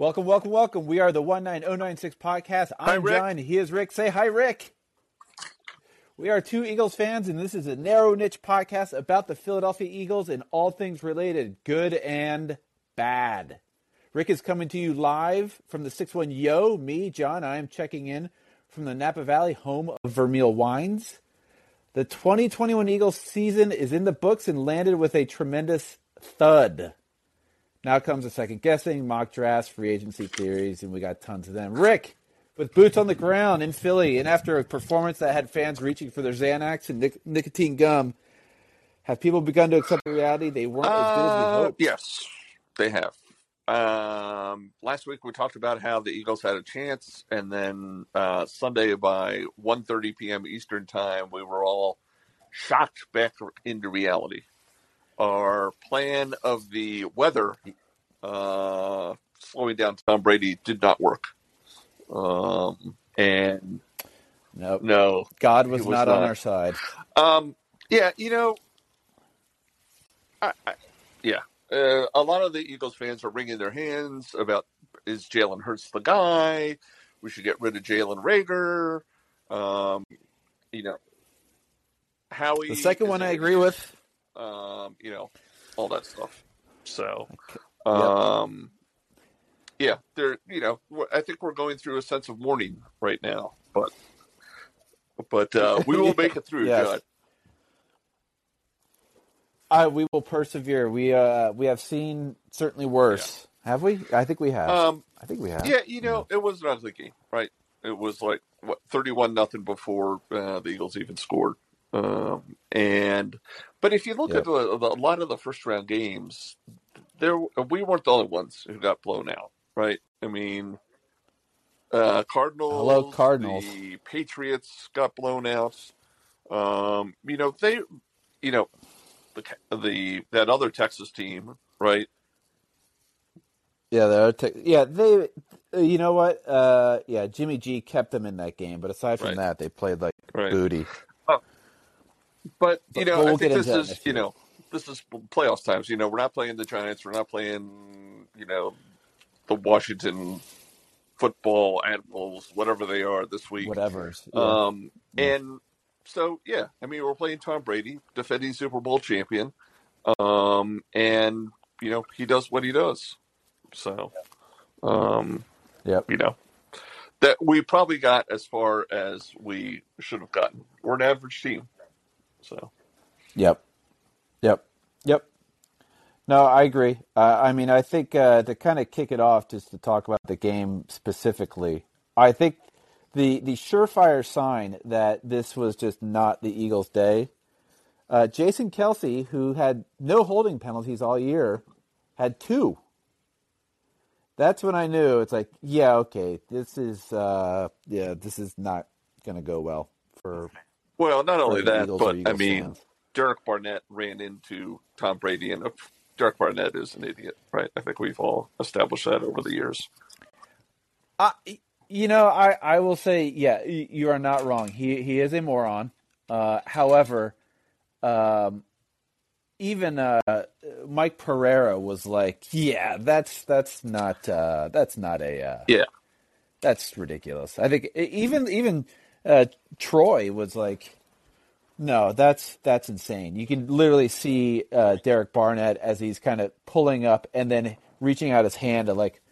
Welcome, welcome, welcome. We are the 19096 podcast. I'm Rick. John. He is Rick. Say hi, Rick. We are two Eagles fans, and this is a narrow niche podcast about the Philadelphia Eagles and all things related, good and bad. Rick is coming to you live from the 6 1 Yo. Me, John, I am checking in from the Napa Valley, home of Vermeil Wines. The 2021 Eagles season is in the books and landed with a tremendous thud. Now comes the second guessing, mock drafts, free agency theories, and we got tons of them. Rick, with boots on the ground in Philly, and after a performance that had fans reaching for their Xanax and nic- nicotine gum, have people begun to accept the reality they weren't as good as we Uh, hoped? yes, they have. Um, last week we talked about how the Eagles had a chance, and then uh, Sunday by 1.30 p.m. Eastern Time, we were all shocked back into reality. Our plan of the weather uh, slowing down Tom Brady did not work. Um, and Nope. no, God was, was not, on our side. Um, yeah, you know, I, I, yeah, uh, a lot of the Eagles fans are wringing their hands about is Jalen Hurts the guy? We should get rid of Jalen Reagor. Um, you know, Howie. The second one I agree with. Um, you know, all that stuff. So, um, yeah, there. You know, I think we're going through a sense of mourning right now, but but uh, we will make it through, Yes. I, we will persevere. We uh, we have seen certainly worse. Have we? I think we have. Um, I think we have. Yeah, you know, it was an ugly game, right? It was like what thirty-one nothing before uh, the Eagles even scored. Um, and but if you look at the, the, a lot of the first round games, there we weren't the only ones who got blown out, right? I mean, uh, Cardinals, Hello, Cardinals. the Patriots got blown out. Um, you know they, you know, the the that other Texas team, right? Yeah, they're te- yeah they. You know what? Uh, yeah, Jimmy G kept them in that game, but aside from Right. that, they played like Right. booty. But you know, but we'll I think this into that in is you know this is playoffs times. You know, we're not playing the Giants. We're not playing you know the Washington football animals, whatever they are this week. Whatever. Yeah. Um, Yeah. and so yeah, I mean, we're playing Tom Brady, defending Super Bowl champion, um, and you know he does what he does. So, um, yep. you know that we probably got as far as we should have gotten. We're an average team, so. Yep. Yep. Yep. No, I agree. Uh, I mean, I think uh, to kind of kick it off, just to talk about the game specifically, I think the the surefire sign that this was just not the Eagles' day. Uh, Jason Kelce, who had no holding penalties all year, had two. That's when I knew it's like, yeah, okay, this is uh, yeah, this is not going to go well for, Well, not only that, Eagles but I mean, fans. Derek Barnett ran into Tom Brady, and uh, Derek Barnett is an idiot, right? I think we've all established that over the years. I, you know, I, I will say, yeah, you are not wrong. He he is a moron. Uh, however, um, even uh, Mike Pereira was like, yeah, that's that's not uh, that's not a uh, Yeah, that's ridiculous. I think even even uh, Troy was like, no, that's that's insane. You can literally see uh, Derek Barnett as he's kind of pulling up and then reaching out his hand to like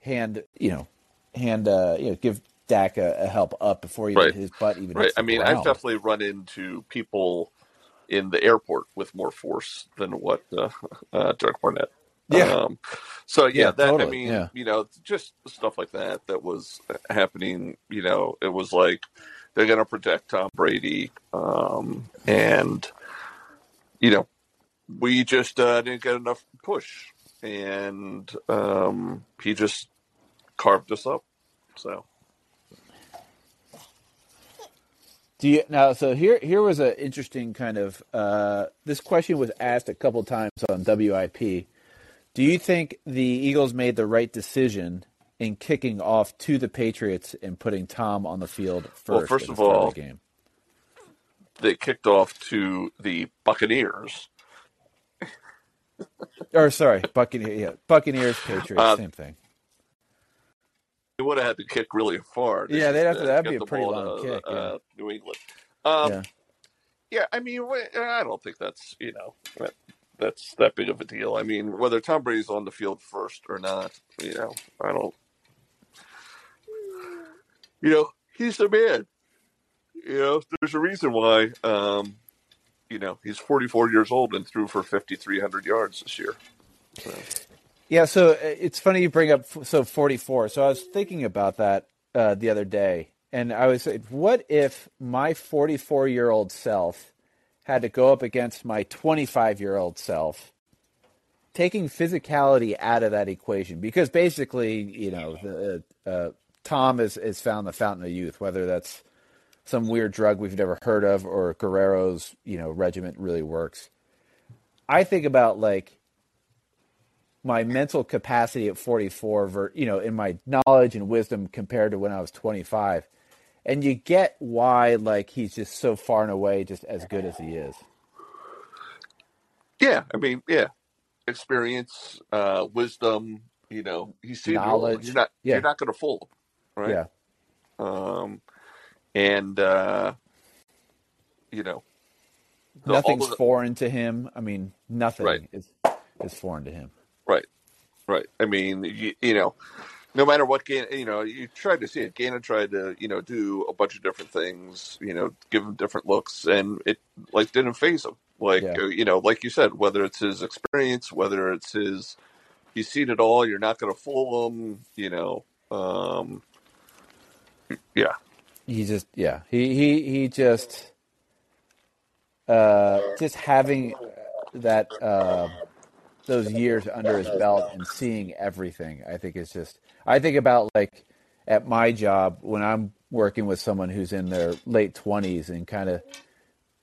hand you know hand uh, you know give Dak a, a help up before even Right. his butt even right. I mean, ground. I've definitely run into people in the airport with more force than what uh, uh, Derek Barnett. Yeah. Um, so yeah, Yeah, that I mean, yeah. you know, just stuff like that that was happening. You know, it was like they're going to protect Tom Brady, um, and you know, we just uh, didn't get enough push, and um, he just carved us up. So Do you now? So here, here was an interesting kind of. Uh, this question was asked a couple times on WIP. Do you think the Eagles made the right decision in kicking off to the Patriots and putting Tom on the field first? Well, first of all- game? they kicked off to the Buccaneers. or sorry, Buccaneers, yeah, Buccaneers, Patriots, Uh, same thing. They would have had to kick really far. to Yeah, they'd have to- that'd be a pretty long kick, yeah. Uh, New England. Um, Yeah. yeah. I mean, I don't think that's you know that's that big of a deal. I mean, whether Tom Brady's on the field first or not, you know, I don't. You know, he's the man. You know, there's a reason why. Um, you know, he's 44 years old and threw for 5,300 yards this year. So, Yeah, so uh, it's funny you bring up so 44. So I was thinking about that uh, the other day, and I was like, what if my 44 year old self had to go up against my 25 year old self, taking physicality out of that equation? Because basically, you know, the, uh, Tom has, has found the fountain of youth, whether that's some weird drug we've never heard of or Guerrero's, you know, regiment really works. I think about like my mental capacity at 44 ver, you know in my knowledge and wisdom compared to when I was 25 and you get why like he's just so far and away just as good as he is yeah, I mean, yeah, experience, uh, wisdom. You know, he's seen. Knowledge. You're not. Yeah. You're not going to fool him, right? yeah Um, and uh, you know, the- nothing's the- foreign to him I mean nothing Right. is is foreign to him right, right. I mean, you, you know, no matter what game, you know, you tried to see it. Gannon tried to, you know, do a bunch of different things, you know, give him different looks, and it like didn't phase him. Like Yeah. you know, like you said, whether it's his experience, whether it's his, he's seen it all. You're not going to fool him. You know, um, yeah, he just yeah he he he just uh just having that uh those years under his belt and seeing everything i think is just i think about like at my job when i'm working with someone who's in their late 20s and kind of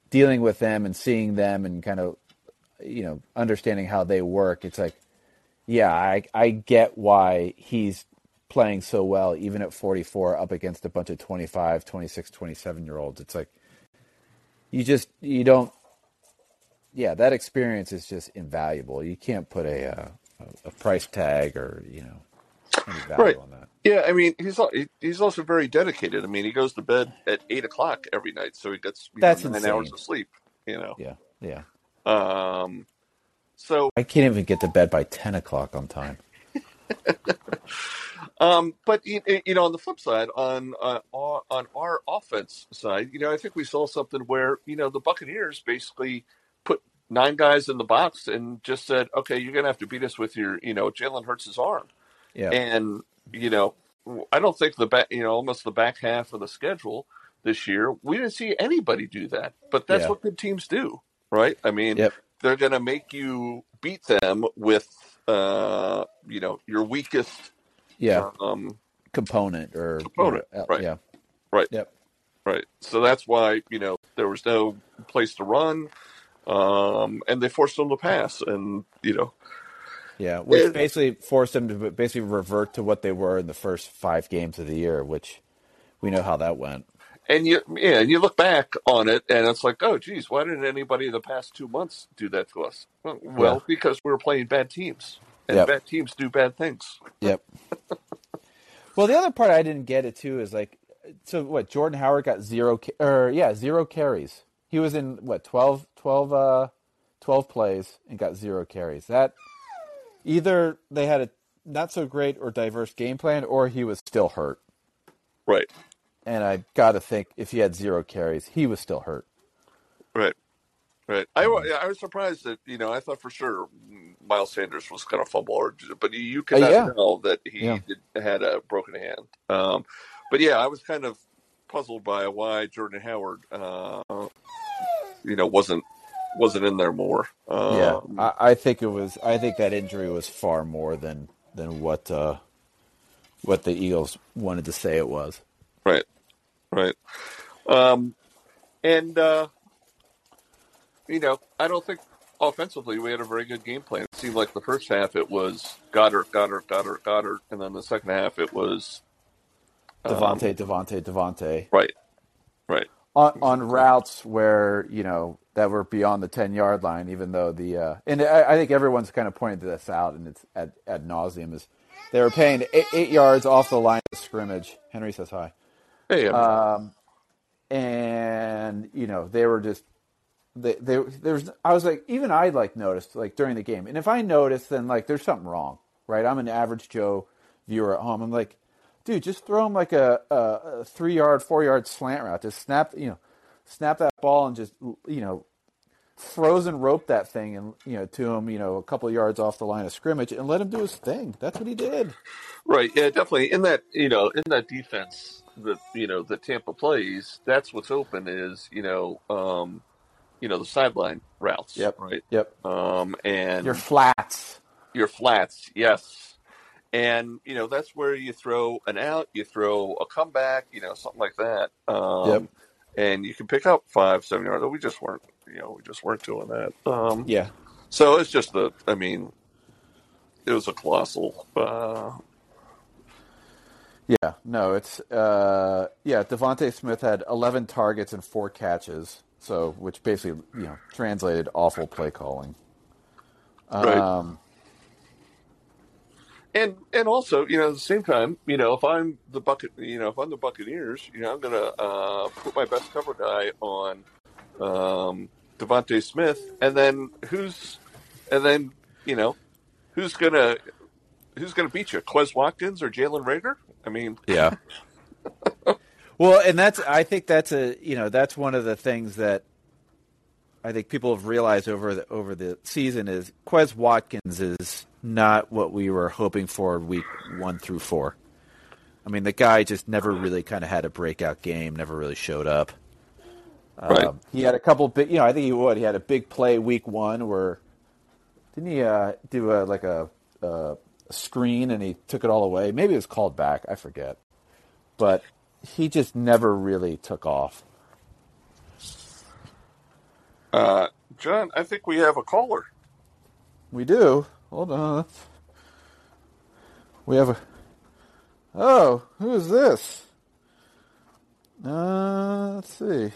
dealing with them and seeing them and kind of you know understanding how they work it's like yeah i i get why he's playing so well even at 44 up against a bunch of 25 26 27 year olds it's like you just you don't yeah that experience is just invaluable you can't put a uh, a price tag or you know any value Right. on that yeah. I mean, he's he's also very dedicated. I mean, he goes to bed at eight o'clock every night, so he gets you know, That's nine insane. hours of sleep. You know, yeah yeah um, so i can't even get to bed by 10 o'clock on time Um, but you, you know, on the flip side, on uh, on our offense side, you know, I think we saw something where you know the Buccaneers basically nine guys in the box and just said, "Okay, you're gonna have to beat us with your, you know, Jalen Hurts' arm." yeah And you know, I don't think the back, you know, almost the back half of the schedule this year, we didn't see anybody do that. But that's Yeah. what good teams do, right? I mean, Yep. they're gonna make you beat them with, uh, you know, your weakest. yeah Um, component or Component, uh, right. yeah Right. yep Right. So that's why, you know, there was no place to run. Um, and they forced them to pass. And, you know, Yeah, which Yeah. basically forced them to basically revert to what they were in the first five games of the year, which we know how that went. and you, yeah, and you look back on it and it's like, oh, geez, why didn't anybody in the past two months do that to us? Well, well, Yeah. because we were playing bad teams. And Yep. bad teams do bad things. Yep. well, the other part I didn't get it too is like, so what? Jordan Howard got zero, or yeah, zero carries. He was in what 12, 12, uh, 12 plays and got zero carries. That either they had a not so great or diverse game plan, or he was still hurt. Right. And I got to think if he had zero carries, he was still hurt. Right. Right. I, I was surprised that, you know, I thought for sure Miles Sanders was going to fumble, or, but you, you could Uh, yeah. tell that he Yeah. did, had a broken hand. Um, but yeah, I was kind of puzzled by why Jordan Howard, uh, you know, wasn't wasn't in there more. Um, Yeah, I, I think it was. I think that injury was far more than than what uh, what the Eagles wanted to say it was. Right. Right. Um, and, uh, you know, I don't think offensively we had a very good game plan. It seemed like the first half it was Goedert, Goedert, Goedert, Goedert, and then the second half it was um, DeVonta, DeVonta, DeVonta right, right, on on routes where you know that were beyond the ten yard line. Even though the uh, and I, I think everyone's kind of pointed this out, and it's ad, ad nauseum is They were paying eight, eight yards off the line of scrimmage. Henry says hi. Hey, Um, and you know they were just they, they there's I was like even I like noticed like during the game, and if I notice, then like there's something wrong, right? I'm an average Joe viewer at home. I'm like, dude, just throw him like a, a, a three yard, four yard slant route. Just snap, you know, snap that ball and just you know, frozen rope that thing and you know to him, you know, a couple of yards off the line of scrimmage and let him do his thing. That's what he did. Right. Yeah, definitely. In that, you know, in that defense that you know that Tampa plays, that's what's open is you know, um, you know, the sideline routes. Yep. Right. Yep. Um, and Your flats. your flats, yes. And you know that's where you throw an out, you throw a comeback, you know, something like that. Um, Yep. And you can pick up five, seven yards. We just weren't, you know, we just weren't doing that. Um, Yeah. So it's just the, I mean, it was a colossal. Uh, Yeah, no, it's uh, yeah. DeVonta Smith had 11 targets and four catches, so which basically you know translated awful play calling. Right. And and also, you know, at the same time, you know, if I'm the bucket, you know, if I'm the Buccaneers, you know, I'm gonna uh, put my best cover guy on um, DeVonta Smith, and then who's, and then you know, who's gonna who's gonna beat you, Quez Watkins or Jalen Reagor? I mean, yeah. well, and that's I think that's a you know that's one of the things that I think people have realized over the over the season is Quez Watkins is not what we were hoping for week one through four. I mean, the guy just never really kind of had a breakout game, never really showed up. Right. Um, he had a couple big, you know, I think he would. He had a big play week one where didn't he uh, do a like a, a screen and he took it all away? Maybe it was called back. I forget, but he just never really took off. Uh, John, I think we have a caller. We do. Hold on. We have a. Oh, who is this? Uh, let's see.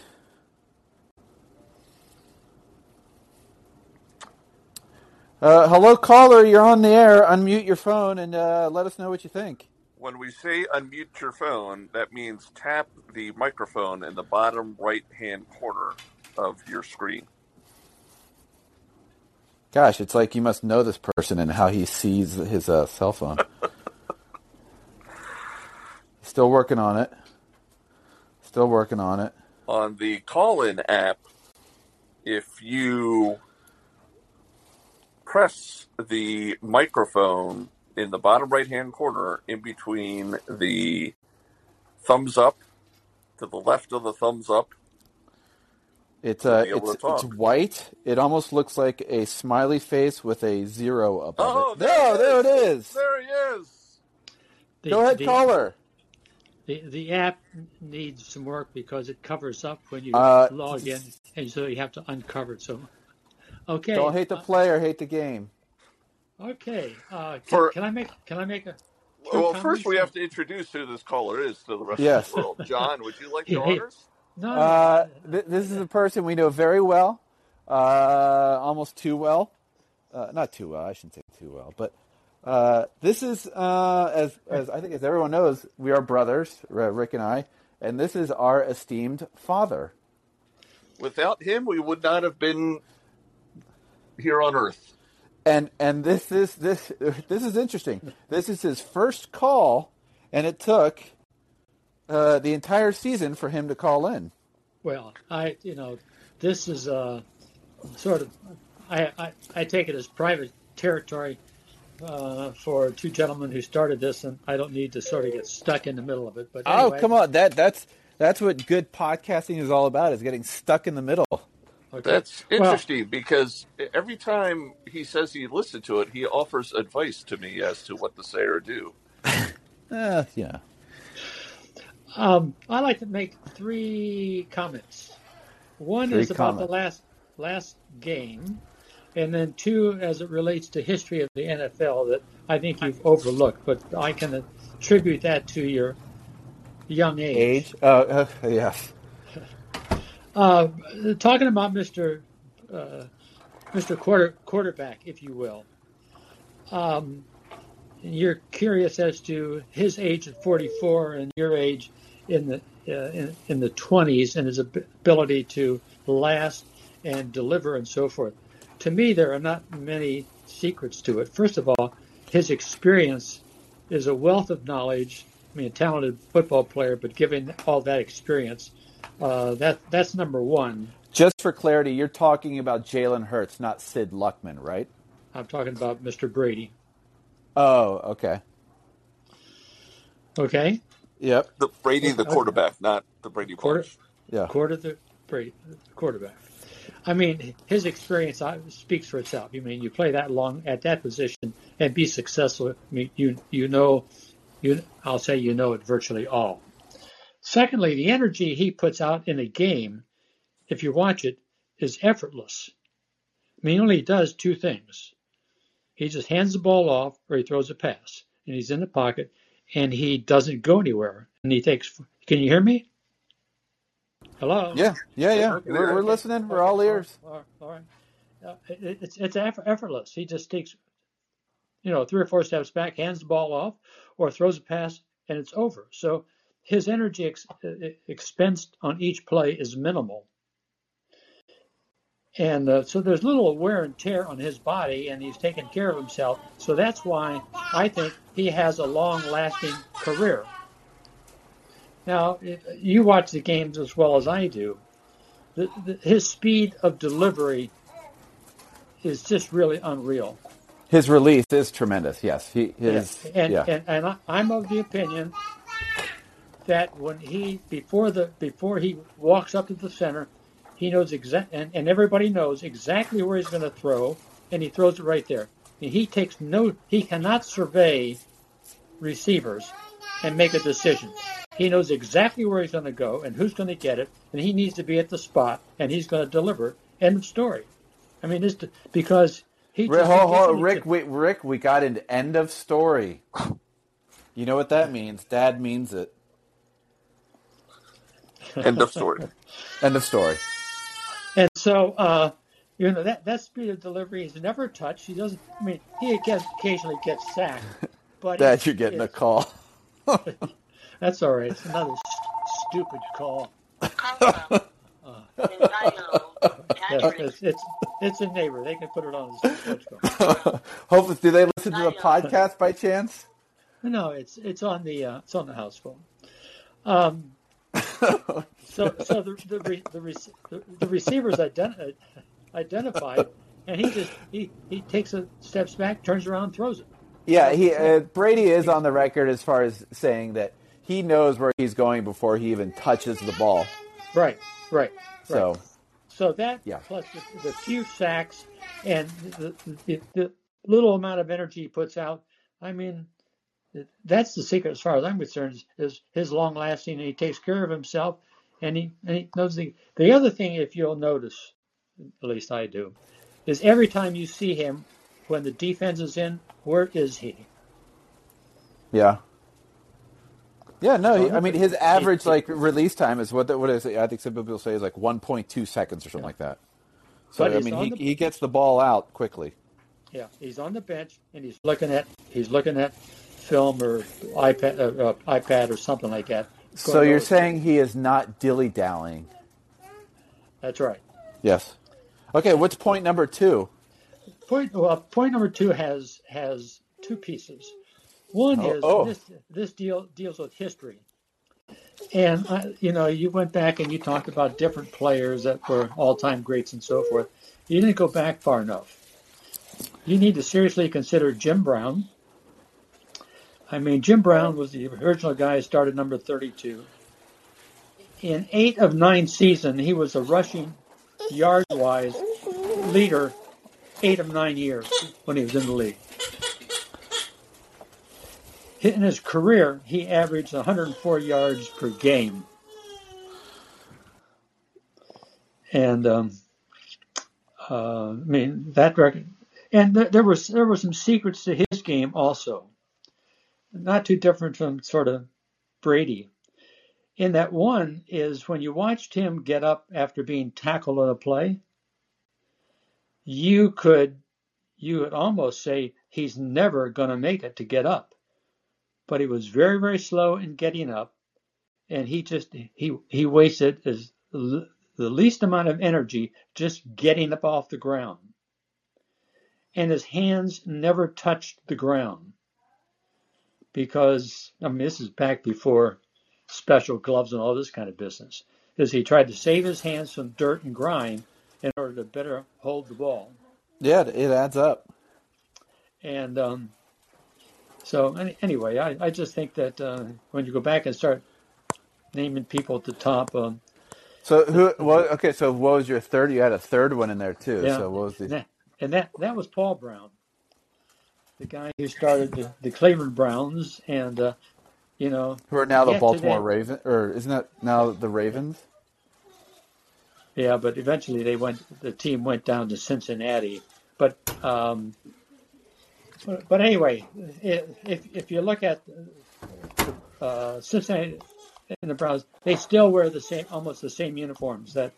Uh, hello, caller. You're on the air. Unmute your phone and uh, let us know what you think. When we say unmute your phone, that means tap the microphone in the bottom right hand corner of your screen. Gosh, it's like you must know this person and how he sees his uh, cell phone. Still working on it. Still working on it. on the call-in app, if you press the microphone in the bottom right-hand corner, in between the thumbs up to the left of the thumbs up, It's uh, it's it's white. It almost looks like a smiley face with a zero above Oh, it. there No, it there it is. is. there he is. The, Go ahead, the, caller. The, the app needs some work because it covers up when you Uh, log in, and so you have to uncover it. So, okay. Don't hate the uh, player, hate the game. Okay. Uh, can, For- can I make can I make a Well, first we have to introduce who this caller is to the rest Yes. of the world. John, would you like the Hey, hey. honors? No? Uh, th- this is a person we know very well, uh, almost too well. Uh, not too well. I shouldn't say too well, but uh, this is uh, as as I think as everyone knows, we are brothers, Rick and I, and this is our esteemed father. Without him, we would not have been here on Earth. and and this is this this is interesting. This is his first call, and it took uh, the entire season for him to call in. Well, I you know this is uh, sort of I, I I take it as private territory uh, for two gentlemen who started this, and I don't need to sort of get stuck in the middle of it. But Oh, come on! That that's that's what good podcasting is all about: is getting stuck in the middle. Okay. That's Well, interesting because every time he says he listened to it, he offers advice to me as to what to say or do. Uh, yeah. Um, I like to make three comments. One Three is about comments. the last last game, and then two as it relates to history of the NFL that I think you've overlooked, but I can attribute that to your young age. Age. Uh, uh, yes. Uh, talking about Mr. Uh, Mr. Quarter quarterback, if you will. Um, you're curious as to his age at 44 and your age in the uh, in, in the 20s and his ability to last and deliver and so forth. To me, there are not many secrets to it. First of all, his experience is a wealth of knowledge. I mean, a talented football player, but given all that experience, uh, that that's number one. Just for clarity, you're talking about Jalen Hurts, not Sid Luckman, right? I'm talking about Mr. Brady. Oh, okay. Okay. Yep. The Brady, the quarterback, not the Brady Quarter, Bunch. Yeah. quarter the Brady, the quarterback. I mean, his experience uh, speaks for itself. I mean, you play that long at that position and be successful. I mean, you you know, you I'll say you know it virtually all. Secondly, the energy he puts out in a game, if you watch it, is effortless. I mean, he only does two things. He just hands the ball off or he throws a pass, and he's in the pocket, and he doesn't go anywhere. And he takes. Can you hear me? Hello. Yeah. Yeah. Yeah. Okay. We're, we're listening. We're all ears. All right. All right. Uh, it, it's it's effortless. He just takes, you know, three or four steps back, hands the ball off, or throws a pass, and it's over. So his energy ex- expense on each play is minimal. And uh, so there's little wear and tear on his body, and he's taken care of himself. So that's why I think he has a long lasting career. Now, you watch the games as well as I do. The, the, his speed of delivery is just really unreal. His release is tremendous. Yes. He his. And, yeah. and and I- I'm of the opinion that when he before the before he walks up to the center, he knows exact and, and everybody knows exactly where he's going to throw, and he throws it right there. And he takes no he cannot survey receivers and make a decision. He knows exactly where he's going to go and who's going to get it, and he needs to be at the spot, and he's going to deliver. it. End of story. I mean, it's because he. Rick, just- hold, hold, Rick, we, Rick, we got an end of story. You know what that means? Dad means it. End of story. End of story. And so, uh, you know, that, that speed of delivery is never touched. He doesn't, I mean, he gets, occasionally gets sacked. But Dad, it's- you're getting a call. That's all right. It's another st- stupid call. Yeah, it's, it's, it's a neighbor. They can put it on the switchboard. Hope do they listen to the podcast by chance? No, it's it's on the uh, it's on the house phone. Um, so so the the re, the, rec- the, the receivers ident- identified, and he just he, he takes a steps back, turns around, throws it. Yeah, he uh, Brady is on the record as far as saying that he knows where he's going before he even touches the ball. Right, right, right. So So that Yeah. plus the, the few sacks and the, the, the little amount of energy he puts out, I mean, that's the secret as far as I'm concerned is, is his long lasting and he takes care of himself and he, and he knows the the other thing if you'll notice, at least I do, is every time you see him when the defense is in, where is he? yeah, yeah. No, he, I mean his average like release time is what the, what is it? I think some people say is like 1.2 seconds or something like that. So But I mean he, the- he gets the ball out quickly. Yeah, he's on the bench and he's looking at he's looking at film or iPad uh, uh, iPad or something like that. So you're saying he is not dilly dallying? that's right. Yes. Okay. What's point number two? Point well, point number two has has two pieces. One Oh, is oh. this this deal deals with history, and I, you know you went back and you talked about different players that were all time greats and so forth. You didn't go back far enough. You need to seriously consider Jim Brown. I mean, Jim Brown was the original guy who started number 32. In eight of nine seasons, he was a rushing yard wise leader eight of nine years when he was in the league. In his career, he averaged 104 yards per game. And um, uh, I mean that record, and th- there was there were some secrets to his game also, not too different from sort of Brady. In that one is when you watched him get up after being tackled on a play, you could you would almost say he's never going to make it to get up. But he was very, very slow in getting up, and he just he he wasted his, the least amount of energy just getting up off the ground. And his hands never touched the ground because I mean this is back before special gloves and all this kind of business. Is he tried to save his hands from dirt and grime in order to better hold the ball. Yeah, it adds up. And um, so any, anyway, I, I just think that uh, when you go back and start naming people at the top. Um, so who? Well, okay. So what was your third? You had a third one in there too. Yeah, so what was the? And that, and that that was Paul Brown, the guy who started the, the Cleveland Browns, and uh, you know Who are now the Baltimore Ravens, or isn't that now the Ravens? Yeah, but eventually they went. The team went down to Cincinnati. But um, but, but anyway, if if you look at uh, Cincinnati and the Browns, they still wear the same, almost the same uniforms. That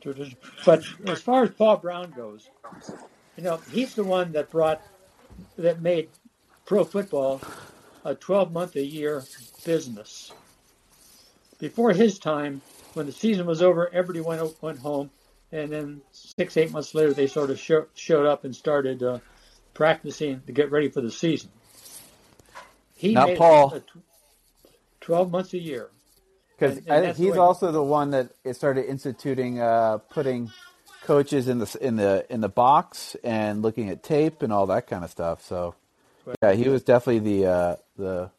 tradition. But as far as Paul Brown goes, you know, he's the one that brought that made pro football a 12 month a year business. Before his time, when the season was over, everybody went went home, and then six eight months later, they sort of show, showed up and started uh, practicing to get ready for the season. He made Paul. a tw- 12 months a year. Because And- and I think that's the he's also the one that started instituting uh, putting coaches in the in the in the box and looking at tape and all that kind of stuff. So yeah, he was definitely the uh, the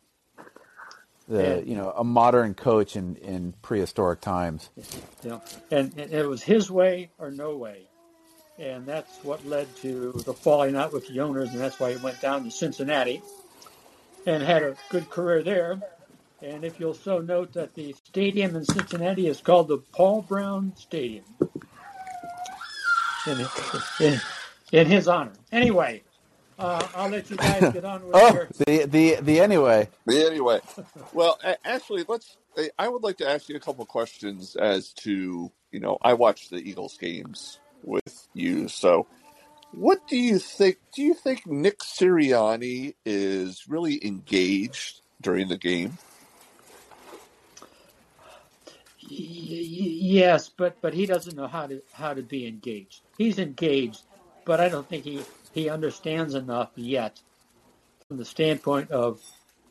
the Yeah. you know a modern coach in in prehistoric times. Know, and, and it was his way or no way, and that's what led to the falling out with the owners, and that's why he went down to Cincinnati, and had a good career there. And if you'll so note that the stadium in Cincinnati is called the Paul Brown Stadium, in in, in his honor. Anyway, uh, I'll let you guys get on with Oh, your. the the the anyway. The anyway, well, actually, let's. I- I would like to ask you a couple questions as to you know I watch the Eagles games with you, so what do you think? Do you think Nick Sirianni is really engaged during the game? Yes, but but he doesn't know how to how to be engaged. He's engaged, but I don't think he he understands enough yet from the standpoint of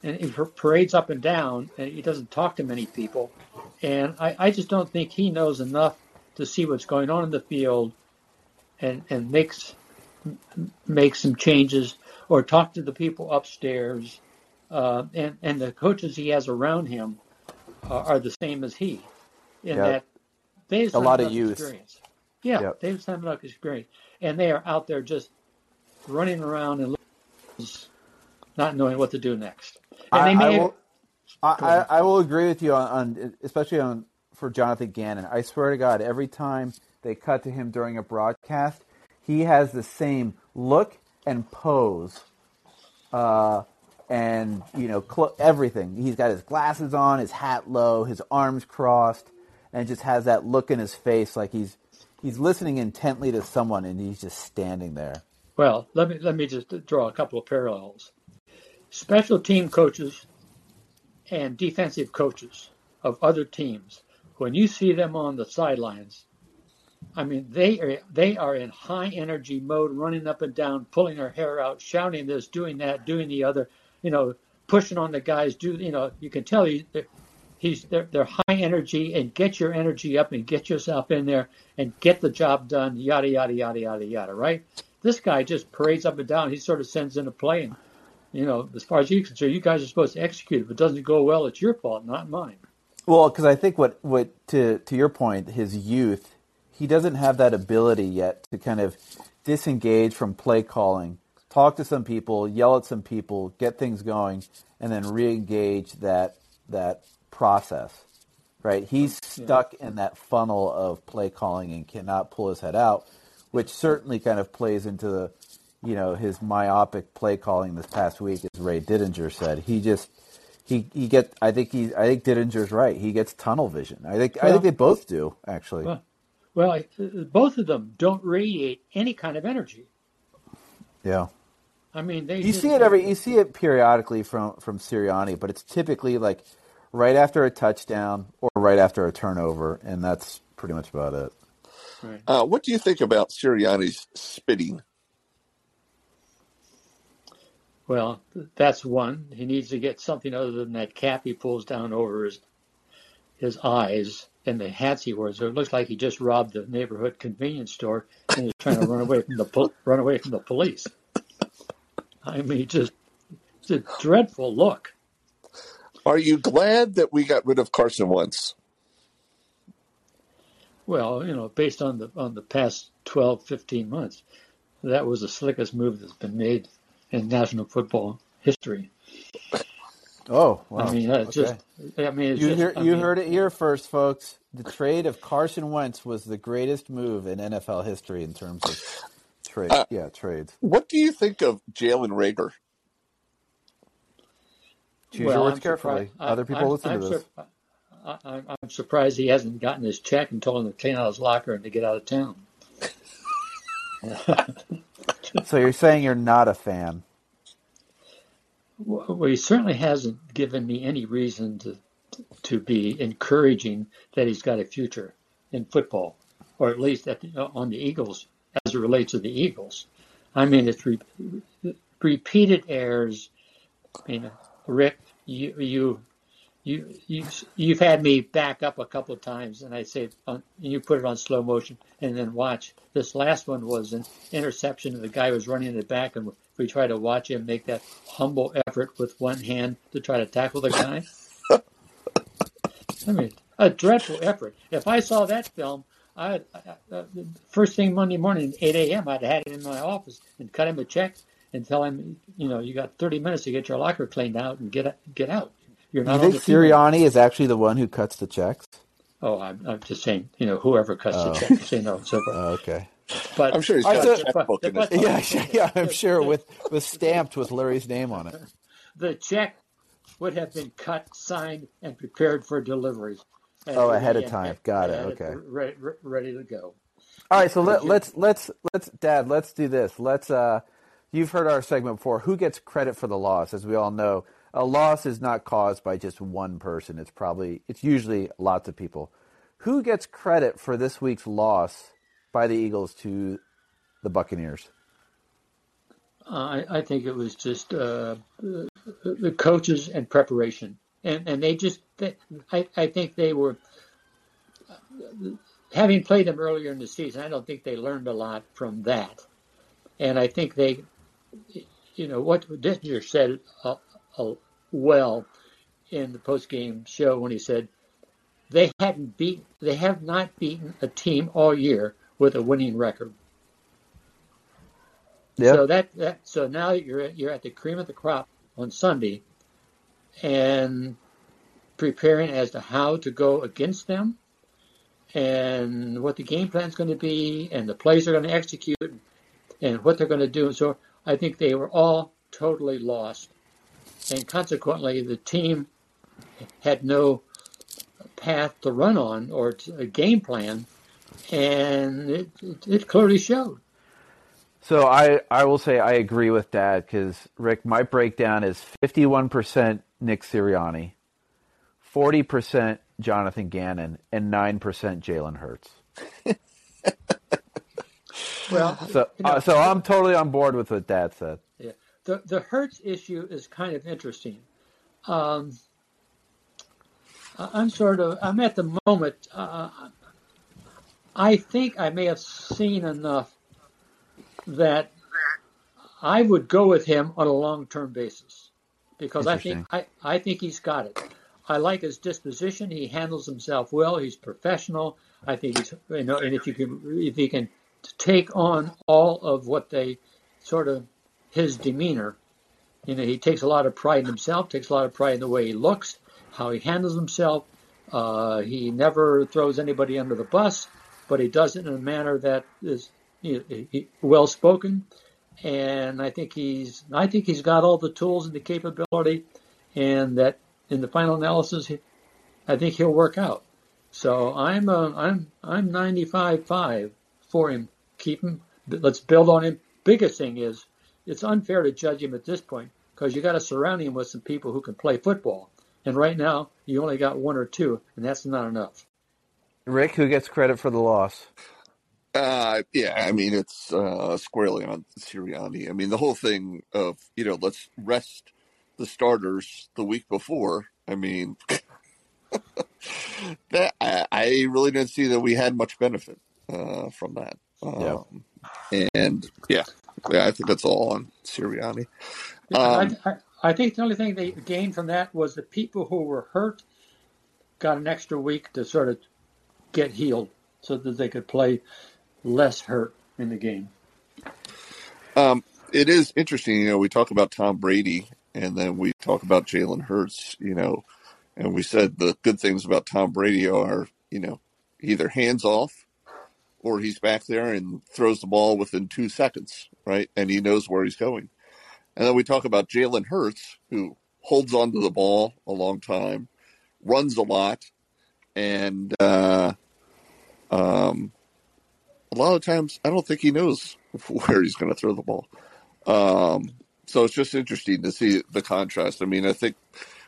and he parades up and down and he doesn't talk to many people and I, I just don't think he knows enough to see what's going on in the field and and makes make some changes or talk to the people upstairs uh, and and the coaches he has around him are the same as he in Yep. that they just A lot of youth. experience. Yeah, Yep. they just have enough experience, and they are out there just running around and not knowing what to do next. And I, they may I will, I, I, I will agree with you on, on especially on for Jonathan Gannon. I swear to God, every time they cut to him during a broadcast, he has the same look and pose, uh, and you know cl- everything. He's got his glasses on, his hat low, his arms crossed, and just has that look in his face like he's he's listening intently to someone, and he's just standing there. Well, let me let me just draw a couple of parallels. Special team coaches and defensive coaches of other teams, when you see them on the sidelines, I mean they are they are in high energy mode, running up and down, pulling their hair out, shouting this, doing that, doing the other, you know, pushing on the guys. Do you know? You can tell he's they're, they're high energy, and get your energy up and get yourself in there and get the job done. Yada yada yada yada yada. Right? This guy just parades up and down. He sort of sends in a play, and you know, as far as you're concerned, you guys are supposed to execute. If it doesn't go well, it's your fault, not mine. Well, because I think what, what to to your point, his youth, he doesn't have that ability yet to kind of disengage from play calling, talk to some people, yell at some people, get things going, and then re-engage that that process. Right? He's stuck in that funnel of play calling and cannot pull his head out, which certainly kind of plays into the you know his myopic play calling this past week, as Ray Didinger said. He just he he get. I think he. I think Didinger's right. He gets tunnel vision. I think. I think they both do actually. Well, well, uh, both of them don't radiate any kind of energy. Yeah. I mean, they You just- see it every you see it periodically from from Sirianni, but it's typically like right after a touchdown or right after a turnover, and that's pretty much about it. Right. Uh, what do you think about Sirianni's spitting? Well, that's one. He needs to get something other than that cap he pulls down over his his eyes and the hats he wears. So it looks like he just robbed the neighborhood convenience store and he's trying to run away from the pol- run away from the police. I mean, just it's a dreadful look. Are you glad that we got rid of Carson Wentz? Well, you know, based on the on the past 12, 15 months, that was the slickest move that's been made in national football history. Oh, wow. I mean, it's Okay. just, I mean, it's you just, hear, I you mean, heard it here first, folks. The trade of Carson Wentz was the greatest move in NFL history in terms of trade. Uh, yeah, trades. What do you think of Jalen Reagor? Choose well, your words I'm carefully. surprised- I- Other people I'm- listen I'm to this. sur- I, I'm I'm surprised he hasn't gotten his check and told him to clean out his locker and to get out of town. So you're saying you're not a fan? Well, he certainly hasn't given me any reason to to be encouraging that he's got a future in football, or at least at the, on the Eagles as it relates to the Eagles. I mean, it's re, repeated errors. I mean, Rick, you you you you you've had me back up a couple of times, and I say on, you put it on slow motion, and then watch. This last one was an interception, and the guy was running in the back, and we try to watch him make that humble effort with one hand to try to tackle the guy. I mean, a dreadful effort. If I saw that film, I, I, first thing Monday morning, 8 a.m., I'd have had it in my office and cut him a check and tell him, you know, you got 30 minutes to get your locker cleaned out and get get out. You're You not on think the team. Sirianni is actually the one who cuts the checks? Oh, I'm, I'm just saying, you know, whoever cuts Oh. the check, say no, so forth. Oh, okay. But I'm sure he's All got right, a checkbook in his but- Yeah, yeah, I'm sure with with stamped with Lurie's name on it. the check would have been cut, signed, and prepared for delivery. Oh, ahead of time. and- Got it. and Okay. Ready, ready to go. All right, so let, you- let's let's let's Dad, let's do this. Let's uh you've heard our segment before. Who gets credit for the loss? As we all know, a loss is not caused by just one person. It's probably it's usually lots of people. Who gets credit for this week's loss by the Eagles to the Buccaneers? I, I think it was just uh, the coaches and preparation, and and they just they, I I think they were having played them earlier in the season. I don't think they learned a lot from that, and I think they, you know, what Didinger said uh, uh, well in the post game show when he said they hadn't beat they have not beaten a team all year with a winning record. Yeah. So that, that so now you're at- you're at the cream of the crop on Sunday, and preparing as to how to go against them, and what the game plan is going to be, and the plays they're going to execute, and what they're going to do. So I think they were all totally lost, and consequently the team had no path to run on or a game plan, and it, it, it clearly showed. So I, I will say I agree with Dad because Rick, my breakdown is fifty one percent Nick Sirianni, forty percent Jonathan Gannon, and nine percent Jalen Hurts. Well, So you know, uh, so I'm totally on board with what Dad said. Yeah. The the Hurts issue is kind of interesting. Um, I'm sort of I'm at the moment. Uh, I think I may have seen enough that I would go with him on a long term basis because I think I, I think he's got it. I like his disposition. He handles himself well. He's professional. I think he's you know, and if you can if he can take on all of what they sort of his demeanor. You know, he takes a lot of pride in himself, takes a lot of pride in the way he looks, how he handles himself. Uh, he never throws anybody under the bus, but he does it in a manner that is you know, well spoken. And I think he's, I think he's got all the tools and the capability, and that in the final analysis, I think he'll work out. So I'm, uh, I'm, I'm 95-5 for him. Keep him. Let's build on him. Biggest thing is it's unfair to judge him at this point because you got to surround him with some people who can play football. And right now, you only got one or two, and that's not enough. Rick, who gets credit for the loss? Uh, yeah, I mean it's uh, squarely on Sirianni. I mean the whole thing of you know let's rest the starters the week before. I mean that I, I really didn't see that we had much benefit uh, from that. Um, And yeah, yeah, I think that's all on Sirianni. Um, I, I, I think the only thing they gained from that was the people who were hurt got an extra week to sort of get healed so that they could play less hurt in the game. Um, it is interesting, you know, we talk about Tom Brady and then we talk about Jalen Hurts, you know, and we said the good things about Tom Brady are, you know, either hands off or he's back there and throws the ball within two seconds, right? And he knows where he's going. And then we talk about Jalen Hurts, who holds onto the ball a long time, runs a lot, and uh, um, a lot of times I don't think he knows where he's going to throw the ball. Um, so it's just interesting to see the contrast. I mean, I think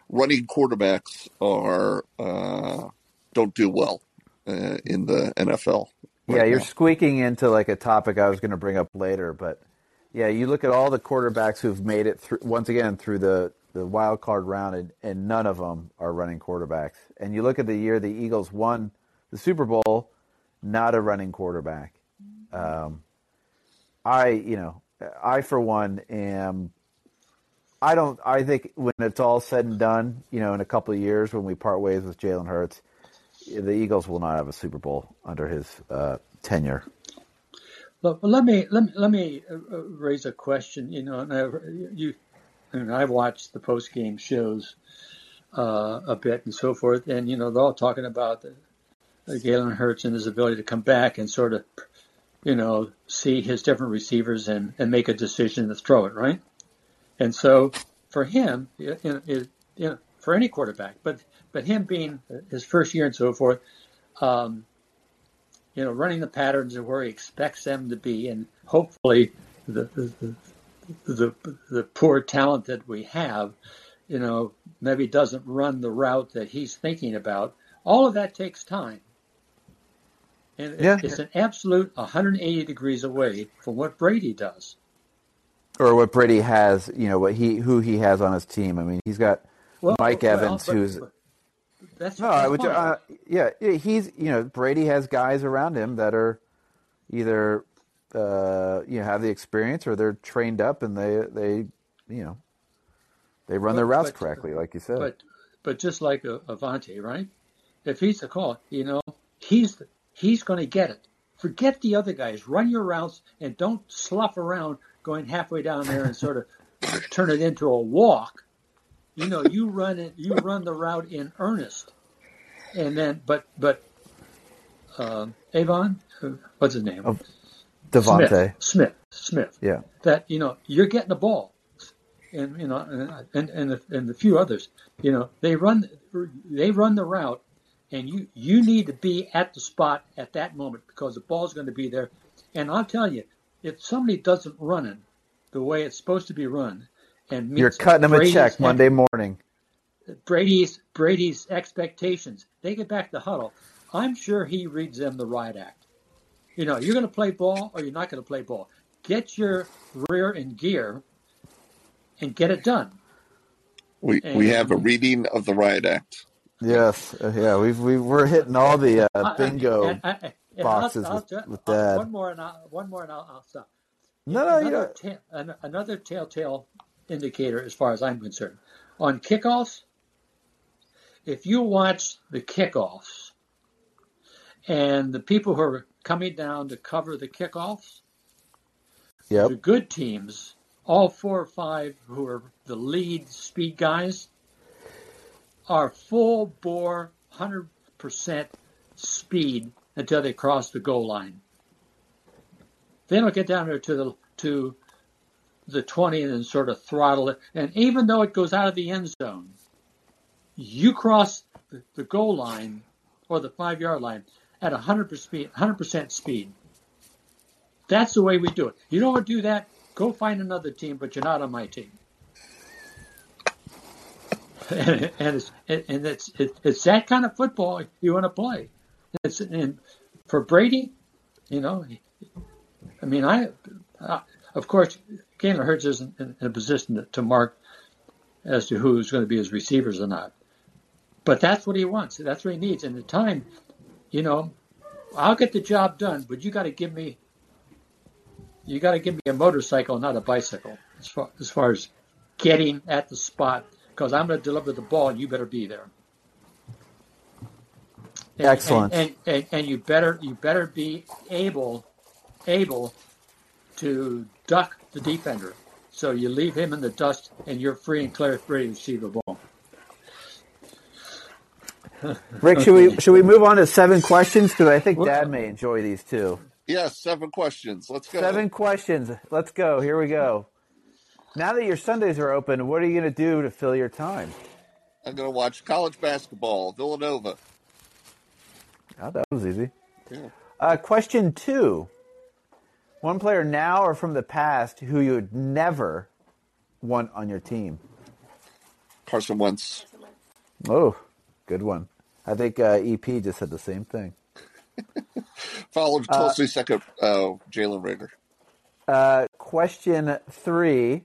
running quarterbacks are uh, don't do well uh, in the NFL. Yeah, you're squeaking into like a topic I was going to bring up later, but yeah, you look at all the quarterbacks who've made it through once again through the the wild card round, and, and none of them are running quarterbacks. And you look at the year the Eagles won the Super Bowl, not a running quarterback. Um, I, you know, I for one am. I don't. I think when it's all said and done, you know, in a couple of years when we part ways with Jalen Hurts, the Eagles will not have a Super Bowl under his uh, tenure. Look, let me let me let me uh, uh, raise a question. You know, I, you, and I've watched the post game shows uh, a bit and so forth, and you know they're all talking about the, the Jalen Hurts and his ability to come back and sort of, you know, see his different receivers and and make a decision to throw it right. And so for him, you know, for any quarterback, but but him being his first year and so forth. Um, you know, running the patterns of where he expects them to be, and hopefully the the, the, the poor talent that we have, you know, maybe doesn't run the route that he's thinking about. All of that takes time. And Yeah. it's an absolute 180 degrees away from what Brady does. or what Brady has, you know, what he who he has on his team. I mean, he's got Well, Mike well, Evans, but- who's but that's, no, that's I would, uh, yeah, yeah, he's you know Brady has guys around him that are either uh, you know have the experience or they're trained up and they they you know they run their routes but- correctly, like you said. But but just like a, Avante, right? If he's the call, you know, he's the, he's going to get it. Forget the other guys. Run your routes and don't slough around going halfway down there and sort of turn it into a walk. You know, you run it. You run the route in earnest, and then but but um, Avon, uh, what's his name? Oh, DeVonta, Smith. Smith. Smith yeah, that you know you're getting the ball, and you know, and and and the, and the few others, you know, they run they run the route, and you you need to be at the spot at that moment because the ball's going to be there. And I'll tell you, if somebody doesn't run it the way it's supposed to be run, and meets you're cutting him a check ex- Monday morning. Brady's Brady's expectations, they get back to huddle. I'm sure he reads them the right act. You know, you're going to play ball or you're not going to play ball. Get your rear in gear and get it done. We And- we have a reading of the riot act. Yes, uh, yeah, we've we we're hitting all the uh, I- I- bingo. I- and I'll- boxes I'll with- ju- I'll- Dad. One more and I'll, one more and I'll, I'll stop. no, no, you another, know, ta- an- another telltale indicator, as far as I'm concerned, on kickoffs. If you watch the kickoffs and the people who are coming down to cover the kickoffs, yep, the good teams, all four or five who are the lead speed guys, are full bore, 100% speed until they cross the goal line. They don't get down there to the to the 20 and sort of throttle it. And even though it goes out of the end zone, you cross the, goal line or the five yard line at 100% speed. 100% speed. That's the way we do it. You don't want to do that, Go find another team, but you're not on my team. and, and it's and it's it's that kind of football you want to play. It's and for Brady, you know, I mean, I, I of course, Jalen Hurts isn't in a position to, to mark as to who's going to be his receivers or not. But that's what he wants. That's what he needs. And the time, you know, I'll get the job done, but you got to give me, you got to give me a motorcycle, not a bicycle, as far as far as getting at the spot because I'm going to deliver the ball. and You better be there. And, Excellent. And, and, and, and you better you better be able able to duck the defender. So you leave him in the dust, and you're free and clear, ready to receive the ball. Rick, should we should we move on to seven questions? Because I think Dad may enjoy these too. Yes, seven questions. Let's go. Seven questions. Let's go. Here we go. Now that your Sundays are open, what are you going to do to fill your time? I'm going to watch college basketball, Villanova. Oh, that was easy. Yeah. Uh, question two. One player now or from the past who you would never want on your team. Carson Wentz. Oh, good one. I think uh, EP just said the same thing. Followed closely second, uh, Jalen Reagor. Uh, question three.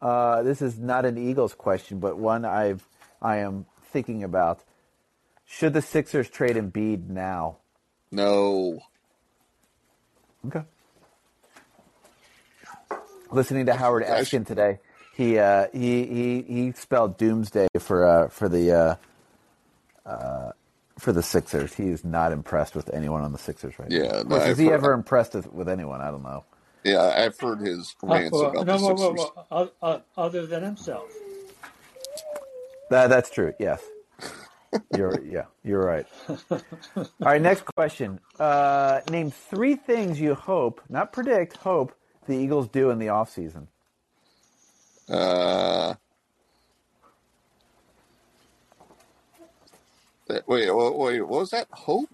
Uh, this is not an Eagles question, but one I've I am thinking about. Should the Sixers trade Embiid now? No. Okay. Listening to Howard I Eskin today, he uh, he he he spelled doomsday for uh, for the uh, uh, for the Sixers. He is not impressed with anyone on the Sixers right now. Yeah, Of no, is I've he heard- ever impressed with, with anyone? I don't know. Yeah, I've heard his rants Uh, about no, the whoa, whoa, Sixers. whoa, o- o- other than himself. That, that's true. Yes. You're yeah, you're right. All right, next question. Uh, name three things you hope, not predict, hope the Eagles do in the offseason. Uh, wait, wait, wait, what was that? Hope?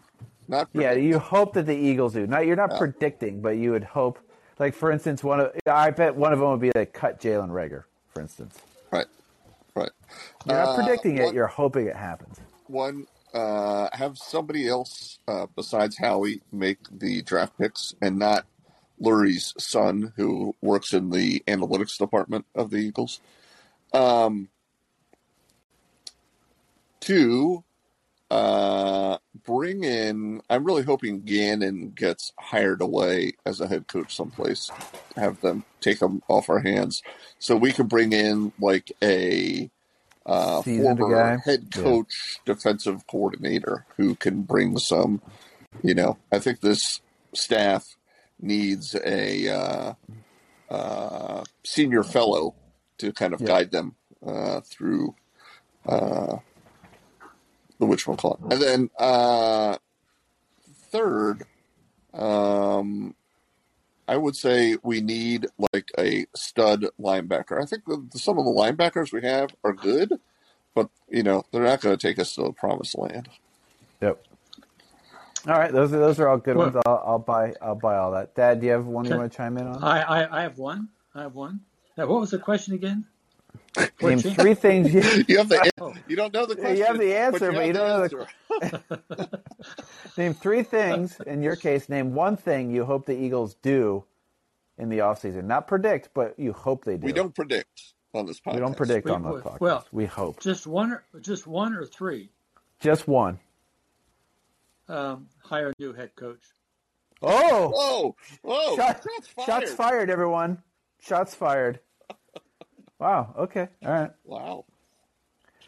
Not Yeah, you hope that the Eagles do. Not you're not predicting, but you would hope. Like for instance, one of I bet one of them would be like cut Jalen Reagor, for instance. right, right. You're not Uh, predicting it. one- You're hoping it happens. one uh, have somebody else uh, besides Howie make the draft picks and not Lurie's son, who works in the analytics department of the Eagles. Um, two, uh, bring in. I'm really hoping Gannon gets hired away as a head coach someplace. Have them take him off our hands, so we can bring in like a uh, former head Yeah. coach, defensive coordinator who can bring some. You know, I think this staff needs a uh, uh, senior fellow to kind of Yeah. guide them uh, through uh, the which one call And then uh, third, um, I would say we need like a stud linebacker. I think the, some of the linebackers we have are good, but you know they're not going to take us to the promised land. Yep. All right, those are those are all good Well- ones. I'll, I'll buy I'll buy all that. Dad, do you have one you want to chime in on? I, I, I have one. I have one. Now, what was the question again? Name three things you You have the Oh. you don't know the question. you have the answer, but you have don't know the the- name three things. In your case, name one thing you hope the Eagles do in the offseason. Not predict, but you hope they do. We don't predict on this podcast. We don't predict We- on the we- podcast. well- we hope. Just one, or, just one or three. Just one. Um, hire a new head coach. Oh, Whoa! Whoa! Shot- shots fired! shots fired, everyone. Shots fired. Wow. Okay. All right. Wow.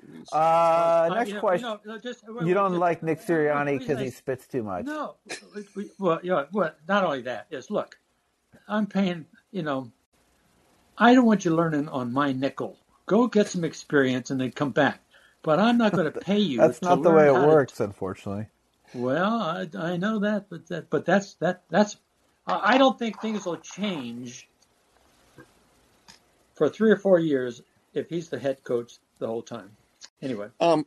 Jeez. Uh, Uh, next you know- question. no, no, just- You don't just- like Nick Sirianni because he spits too much. No, we- we- well, you know, well, not only that is look, I'm paying. You know, I don't want you learning on my nickel. Go get some experience and then come back. But I'm not going to pay you. That's to not the way it how to- works, unfortunately. Well, I, I know that, but that, but that's that that's. I don't think things will change for three or four years if he's the head coach the whole time. Anyway, Um,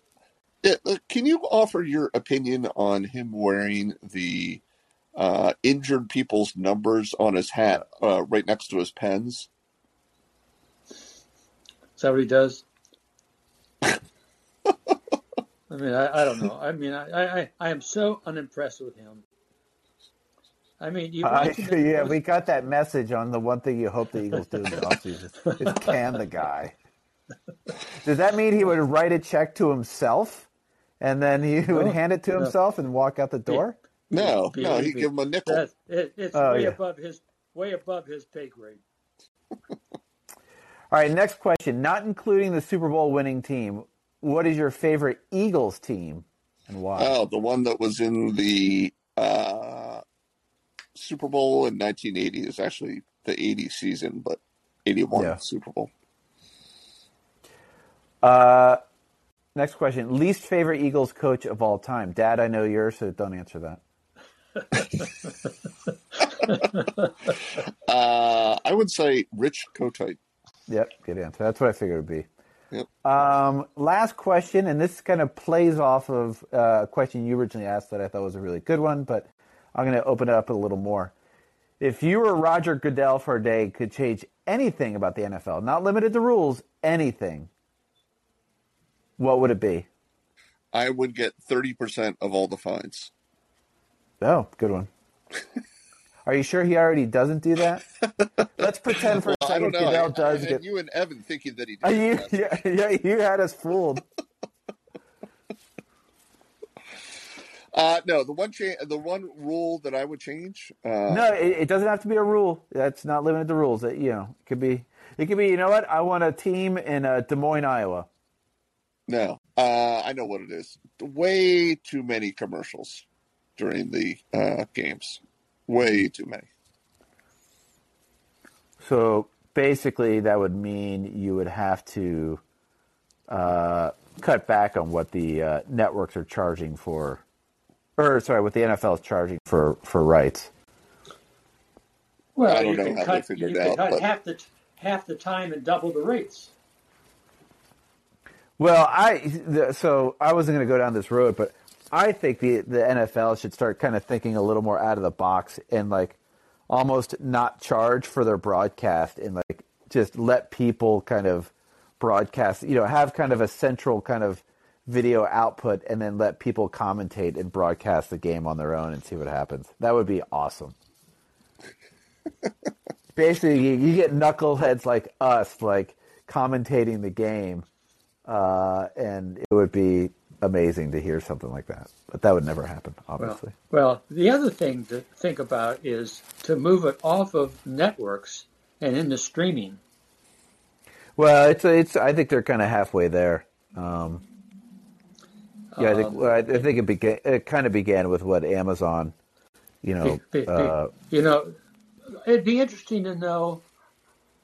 uh, can you offer your opinion on him wearing the uh, injured people's numbers on his hat uh, right next to his pens? Is that what he does? I mean, I, I don't know. I mean, I, I, I am so unimpressed with him. I mean, you Uh, watch him- yeah, we got that message on the one thing you hope the Eagles do in the offseason is can the guy. Does that mean he would write a check to himself and then he would No, hand it to no. himself and walk out the door? No, Be- no, be- he give him a nickel. That, it, it's Oh, way yeah. above his way above his pay grade. All right, next question. Not including the Super Bowl winning team, what is your favorite Eagles team and why? Oh, the one that was in the uh, Super Bowl in 1980 is actually the 80 season, but 81 Yeah. Super Bowl. Uh, next question. Least favorite Eagles coach of all time. Dad, I know yours, so don't answer that. Uh, I would say Rich Kotite. Yep, good answer. That's what I figured it would be. Yep. Um, last question, and this kind of plays off of uh, a question you originally asked that I thought was a really good one, but I'm going to open it up a little more. If you were Roger Goodell for a day, could change anything about the NFL, not limited to rules, anything, what would it be? I would get 30% of all the fines. Oh, good one. Are you sure he already doesn't do that? Let's pretend for a Well, I second don't know. Goodell I- does I- get. You and Evan thinking that he Are did. you, yeah, yeah, you had us fooled. Uh, no, the one cha- the one rule that I would change. Uh, No, it, it doesn't have to be a rule. That's not limited to rules. That you know, it could be. It could be. You know what? I want a team in uh, Des Moines, Iowa. No, uh, I know what it is. Way too many commercials during the uh, games. Way too many. So basically, that would mean you would have to uh, cut back on what the uh, networks are charging for, or sorry, what the NFL is charging for for rights. Well, I don't you know can how they cut, figured you it can out, cut but- half the half the time and double the rates. Well, I the, so I wasn't going to go down this road, but I think the the NFL should start kind of thinking a little more out of the box and like almost not charge for their broadcast and like just let people kind of broadcast, you know, have kind of a central kind of video output and then let people commentate and broadcast the game on their own and see what happens. That would be awesome. Basically, you, you get knuckleheads like us, like commentating the game, uh, and it would be amazing to hear something like that. But that would never happen, obviously. well, the other thing to think about is to move it off of networks and into streaming. Well, it's it's. I think they're kind of halfway there. Um, yeah, I think Um, I think it began. It kind of began with what Amazon, you know. Be- be- uh, you know, it'd be interesting to know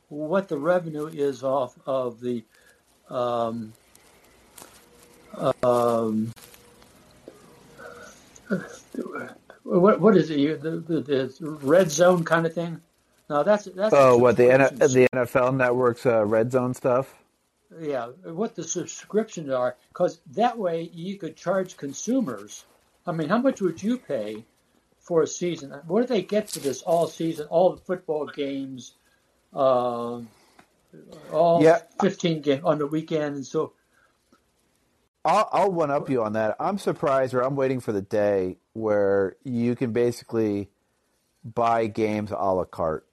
what the revenue is off of the um, um, what what is it? You- The, the, the red zone kind of thing. No, that's that's oh, what the N- the NFL Network's uh, red zone stuff. yeah, what the subscriptions are, because that way you could charge consumers. I mean, how much would you pay for a season? What do they get for this all season, all the football games, um, all Yeah. 15 games on the weekend? And so, I'll, I'll one up you on that. I'm surprised, or I'm waiting for the day where you can basically buy games a la carte,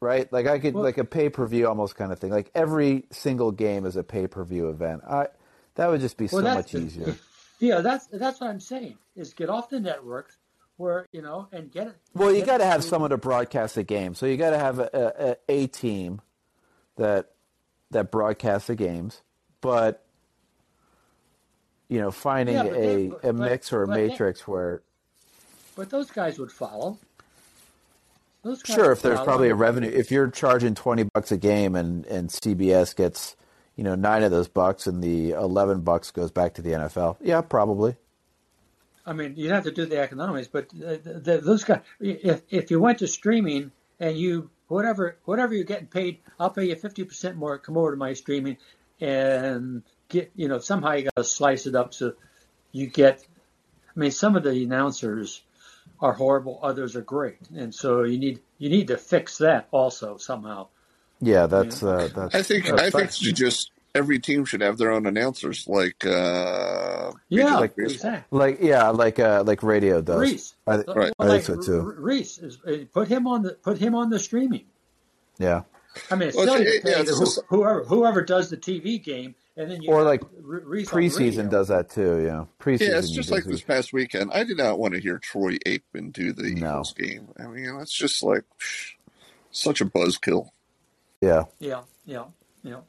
right? Like I could, Well- like a pay per view almost kind of thing. Like every single game is a pay per view event. I that would just be so well, much that's easier. yeah, that's that's what I'm saying. Is get off the networks where you know and get it. Well, you got to have someone to broadcast the game. So you got to have a, a, a team that that broadcasts the games, but you know, finding Yeah, they- a, but- a mix or a but they- matrix where But those guys would follow. Those guys Sure, if there's follow. probably a revenue, if you're charging twenty bucks a game and and CBS gets you know nine of those bucks and the eleven bucks goes back to the NFL, yeah, probably. I mean, you'd have to do the economics, but the, the, those guys, if, if you went to streaming and you whatever whatever you're getting paid, I'll pay you fifty percent more. Come over to my streaming and get you know somehow you got to slice it up so you get. I mean, some of the announcers are horrible, others are great, and so you need you need to fix that also somehow. Yeah, that's uh, that's. I think that's I think you just every team should have their own announcers, like uh, Yeah, like- exactly. like yeah, like uh, like radio does. Reese, I, Uh, Right. I like, think so too. Reese is uh, put him on the put him on the streaming. Yeah, I mean, it's Well, silly it- yeah, who- whoever whoever does the TV game, and then you Or like R- Reese preseason does that too. Yeah, preseason. Yeah, it's just like this past weekend. I did not want to hear Troy Aikman do the No. Eagles game. I mean, that's just like psh, such a buzzkill. Yeah. Yeah, yeah, yeah.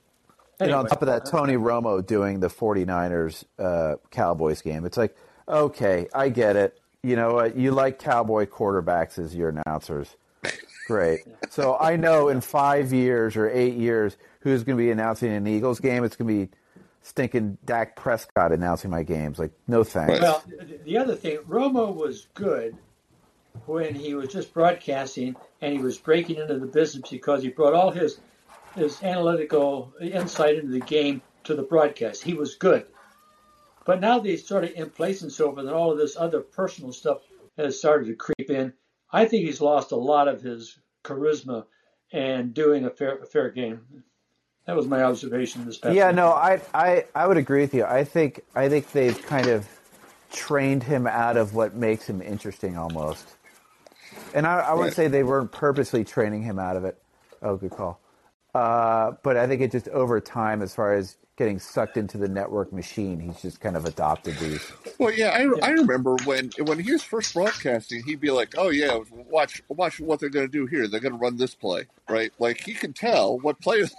And on top of that, Tony Romo doing the 49ers uh, Cowboys game. It's like, okay, I get it. You know what? You like Cowboy quarterbacks as your announcers. Great. So I know in five years or eight years who's going to be announcing an Eagles game. It's going to be stinking Dak Prescott announcing my games. Like, no thanks. Well, the other thing, Romo was good when he was just broadcasting and he was breaking into the business because he brought all his his analytical insight into the game to the broadcast. He was good. But now that he's sort of in place and so forth, and all of this other personal stuff has started to creep in, I think he's lost a lot of his charisma and doing a fair a fair game. That was my observation this past Yeah, week. no, I, I, I would agree with you. I think, I think they've kind of trained him out of what makes him interesting, almost. And I, I wouldn't Right. say they weren't purposely training him out of it. Oh, good call. Uh, but I think it just over time, as far as getting sucked into the network machine, he's just kind of adopted these. Well, yeah, I, I remember when when he was first broadcasting, he'd be like, "Oh yeah, watch watch what they're going to do here. They're going to run this play, right?" Like he can tell what players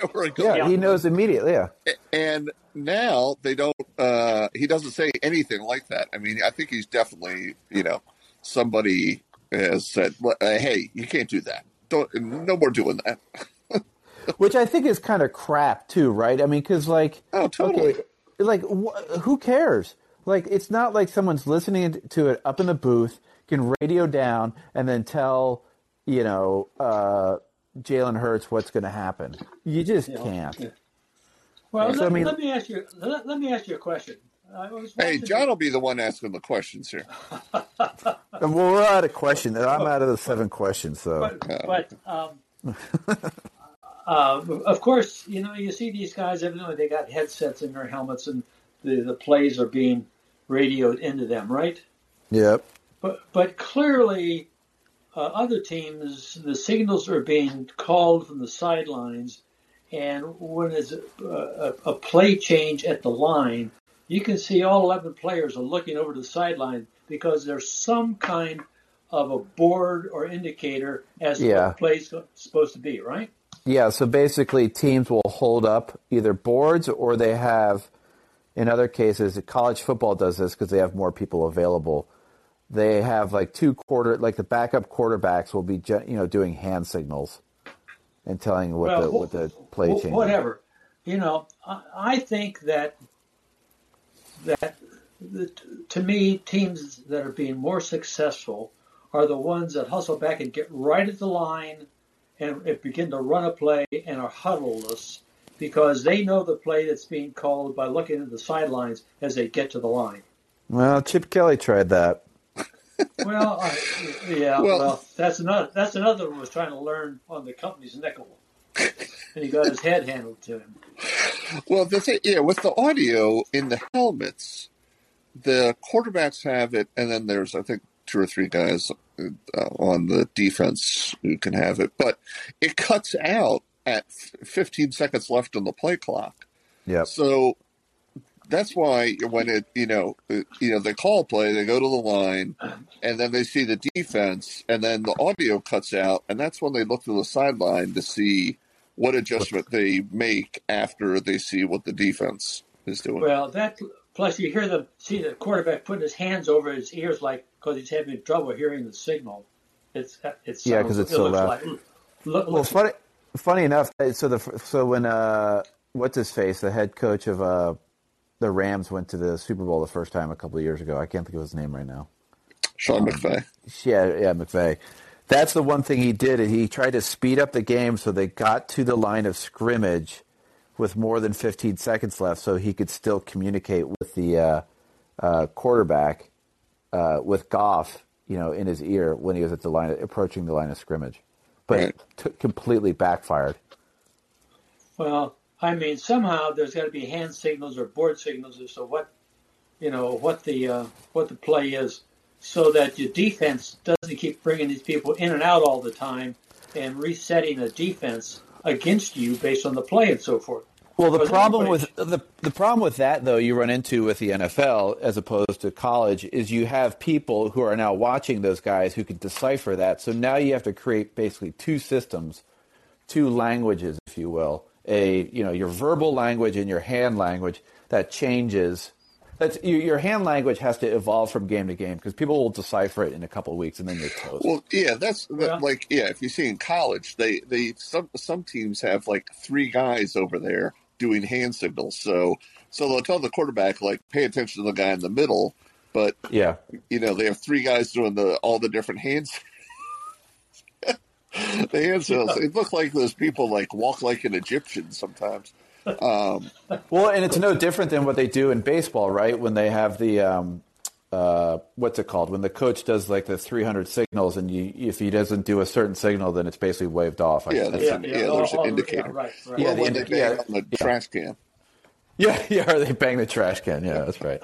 they were going. Yeah, he knows immediately. Yeah, And now they don't. Uh, he doesn't say anything like that. I mean, I think he's definitely you know somebody has said, uh, "Hey, you can't do that. Don't no more doing that." which I think is kind of crap too, right? I mean, because like, Oh, totally. okay, like wh- who cares? Like, it's not like someone's listening to it up in the booth, can radio down, and then tell you know uh, Jalen Hurts what's going to happen. You just can't. Yeah. Well, So, let, I mean- let me ask you. Let, let me ask you a question. Hey, John will be the one asking the questions here. Well, we're out of questions. I'm out of the seven questions, so But, but um, uh, of course, you know, you see these guys. Evidently, they got headsets in their helmets, and the, the plays are being radioed into them, right? yep. But but clearly, uh, other teams, the signals are being called from the sidelines, and when there's a, a, a play change at the line, you can see all 11 players are looking over to the sideline because there's some kind of a board or indicator as to Yeah. what the play's supposed to be, right? Yeah, so basically, teams will hold up either boards or they have, in other cases, college football does this because they have more people available. They have like two quarter, like the backup quarterbacks will be, you know, doing hand signals and telling what the what the play wh- change. is. Whatever. You know, I, I think that that the, to me, teams that are being more successful are the ones that hustle back and get right at the line and, and begin to run a play and are huddleless because they know the play that's being called by looking at the sidelines as they get to the line. Well, Chip Kelly tried that. Well, I, yeah, Well- well, that's another that's another one was trying to learn on the company's nickel, and he got his head handled to him. Well, the thing, yeah, with the audio in the helmets, the quarterbacks have it, and then there's I think two or three guys uh, on the defense who can have it, but it cuts out at 15 seconds left on the play clock. Yeah. So that's why when it you know uh, you know they call play, they go to the line, and then they see the defense, and then the audio cuts out, and that's when they look to the sideline to see what adjustment they make after they see what the defense is doing. Well, that plus you hear the see the quarterback putting his hands over his ears like because he's having trouble hearing the signal. It's it's Yeah, 'cause it's it so looks loud. Like, look, Well, funny, funny enough. uh, So the so when uh, what's his face, the head coach of uh, the Rams went to the Super Bowl the first time a couple of years ago. I can't think of his name right now. Sean McVay. Yeah, yeah, McVay. That's the one thing he did. He tried to speed up the game so they got to the line of scrimmage with more than 15 seconds left, so he could still communicate with the uh, uh, quarterback uh, with Goff, you know, in his ear when he was at the line, approaching the line of scrimmage. but Right. t- completely backfired. Well, I mean, somehow there's got to be hand signals or board signals as to what, you know, what the uh, what the play is, so that your defense doesn't keep bringing these people in and out all the time and resetting a defense against you based on the play and so forth. Well, the problem with the the problem with that though you run into with the NFL as opposed to college is you have people who are now watching those guys who can decipher that. So now you have to create basically two systems, two languages, if you will. A you know your verbal language and your hand language that changes. That's your, your hand language has to evolve from game to game because people will decipher it in a couple of weeks and then you're toast. Well, yeah, that's that, Yeah. like yeah. If you see in college, they they some some teams have like three guys over there doing hand signals. So so they'll tell the quarterback like pay attention to the guy in the middle, but yeah, you know they have three guys doing the all the different hands. the hand signals. It look like those people like walk like an Egyptian sometimes. Um, Well, and it's no different than what they do in baseball, right? When they have the um, uh, what's it called? When the coach does like the 300 signals, and you, if he doesn't do a certain signal, then it's basically waved off. I- Yeah, I- that's an- yeah, there's an oh, oh, indicator. Yeah, right, right. Yeah, or the when they bang yeah, on the yeah. trash can. yeah, yeah. Or they bang the trash can. Yeah, that's right.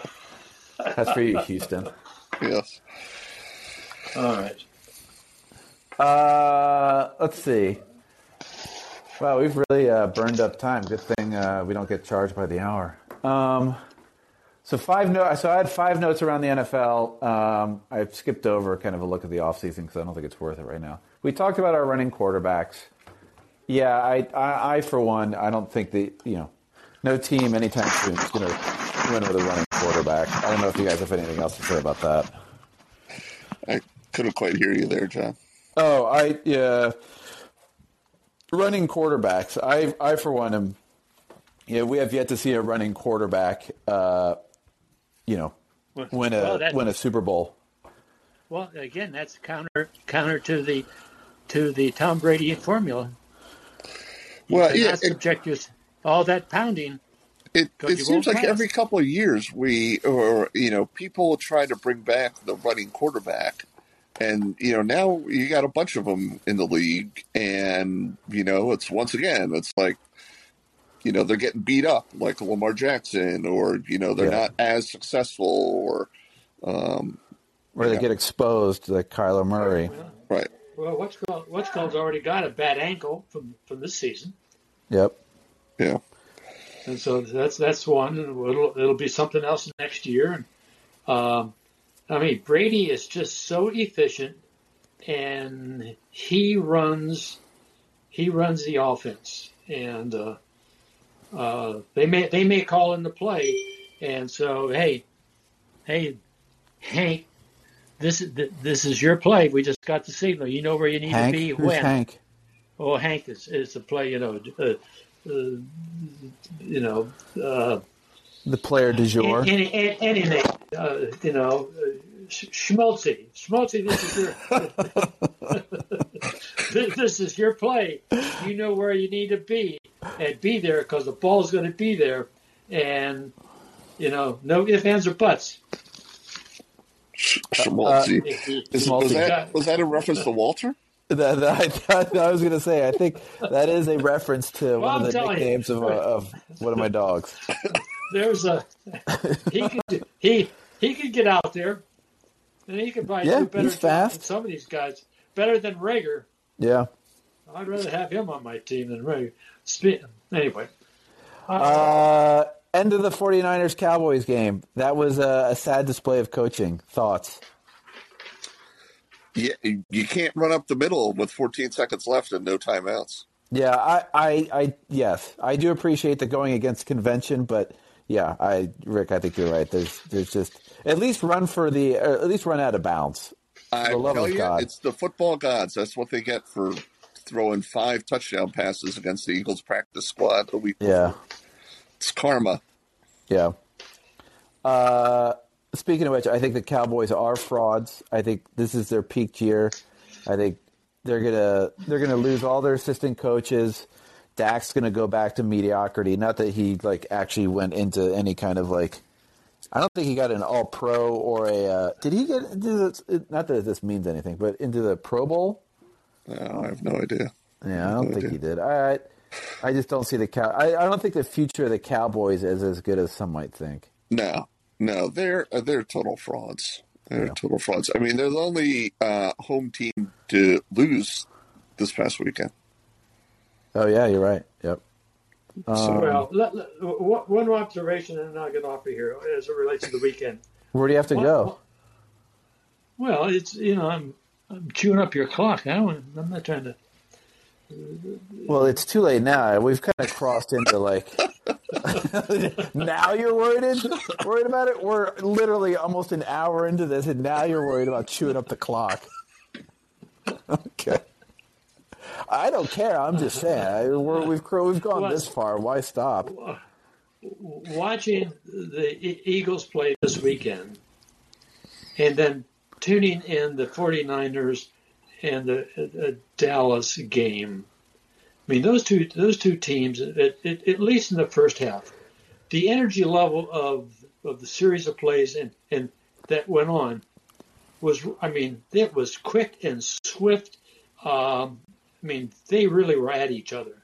That's for you, Houston. Yes. All right. Uh, let's see. Wow, we've really uh, burned up time. Good thing uh, we don't get charged by the hour. Um, so five no- So I had five notes around the NFL. Um, I skipped over kind of a look at the offseason because I don't think it's worth it right now. We talked about our running quarterbacks. Yeah, I, I, I for one, I don't think the you know, no team anytime soon is going to win with a running quarterback. I don't know if you guys have anything else to say about that. I couldn't quite hear you there, John. Oh, I yeah. Running quarterbacks. I I for one am. Yeah, we have yet to see a running quarterback. Uh, you know, win a Well, that- win a Super Bowl. Well, again, that's counter counter to the to the Tom Brady formula. You Well, yeah, it- subject your, all that pounding. It, it seems like pass. every couple of years we, or you know, people try to bring back the running quarterback, and you know now you got a bunch of them in the league, and you know it's once again it's like, you know, they're getting beat up like Lamar Jackson, or you know they're Yeah. not as successful, or um, Where they Yeah. get exposed, like Kyler Murray. right, Well, what's called what's called's already got a bad ankle from from this season, Yep. yeah, and so that's that's one. It'll it'll be something else next year. And um, I mean, Brady is just so efficient, and he runs he runs the offense, and uh, uh, they may they may call in the play, and so hey, hey, Hank, this is this is your play. We just got the signal. You know where you need Hank, to be who's when. Hank? Oh, Hank is, is the play. You know, uh, uh, you know, uh, The player du jour. any, any, any name. Uh, you know, uh, Sch- Schmaltzy. Schmaltzy, this is your this, this is your play. You know where you need to be and be there because the ball's going to be there, and you know, no ifs, ands, or buts. Sh- Schmaltzy. If he- Is- was that was that a reference to Walter? That, that, I, thought, I was going to say. I think that is a reference to one I'm of the telling you. nicknames of, uh, of one of my dogs. there's a he could he he could get out there, and he could probably Yeah, do better he's fast. than some of these guys. Better than Reagor. Yeah. I'd rather have him on my team than Reagor. Spe- Anyway, Uh, end of the 49ers Cowboys game. That was a, a sad display of coaching. Thoughts? Yeah, you can't run up the middle with 14 seconds left and no timeouts. Yeah, I, I, I, yes, I do appreciate the going against convention, but yeah, I, Rick, I think you're right. There's, there's just at least run for the, or at least run out of bounds. I the love tell of you, God. it's the football gods. That's what they get for throwing five touchdown passes against the Eagles practice squad the week Yeah, before. It's karma. yeah. Uh, speaking of which, I think the Cowboys are frauds. I think this is their peak year. I think they're gonna, they're gonna lose all their assistant coaches. Dak's gonna go back to mediocrity. Not that he like actually went into any kind of like I don't think he got an All Pro or a. Uh, did he get into the? Not that this means anything, but into the Pro Bowl. No, I have no idea. Yeah, I don't No think idea. he did. I, I just don't see the cow. I, I don't think the future of the Cowboys is as good as some might think. No, no, they're uh, they're total frauds. They're Yeah. total frauds. I mean, they're the only uh, home team to lose this past weekend. Oh yeah, you're right. Yep. Um, well, let, let- one one observation, and then I'll get off of here as it relates to the weekend. Where do you have to go? Well, it's you know I'm I'm chewing up your clock. I don't, I'm not trying to. Well, it's too late now. We've kind of crossed into like. now you're worried worried about it. We're literally almost an hour into this, and now you're worried about chewing up the clock. Okay. I don't care. I'm just saying. We're, we've we've gone this far. Why stop? watching the Eagles play this weekend and then tuning in the 49ers and the uh, Dallas game. I mean, those two those two teams, at, at, at least in the first half, the energy level of of the series of plays and, and that went on was, I mean, it was quick and swift. Um, I mean, they really were at each other.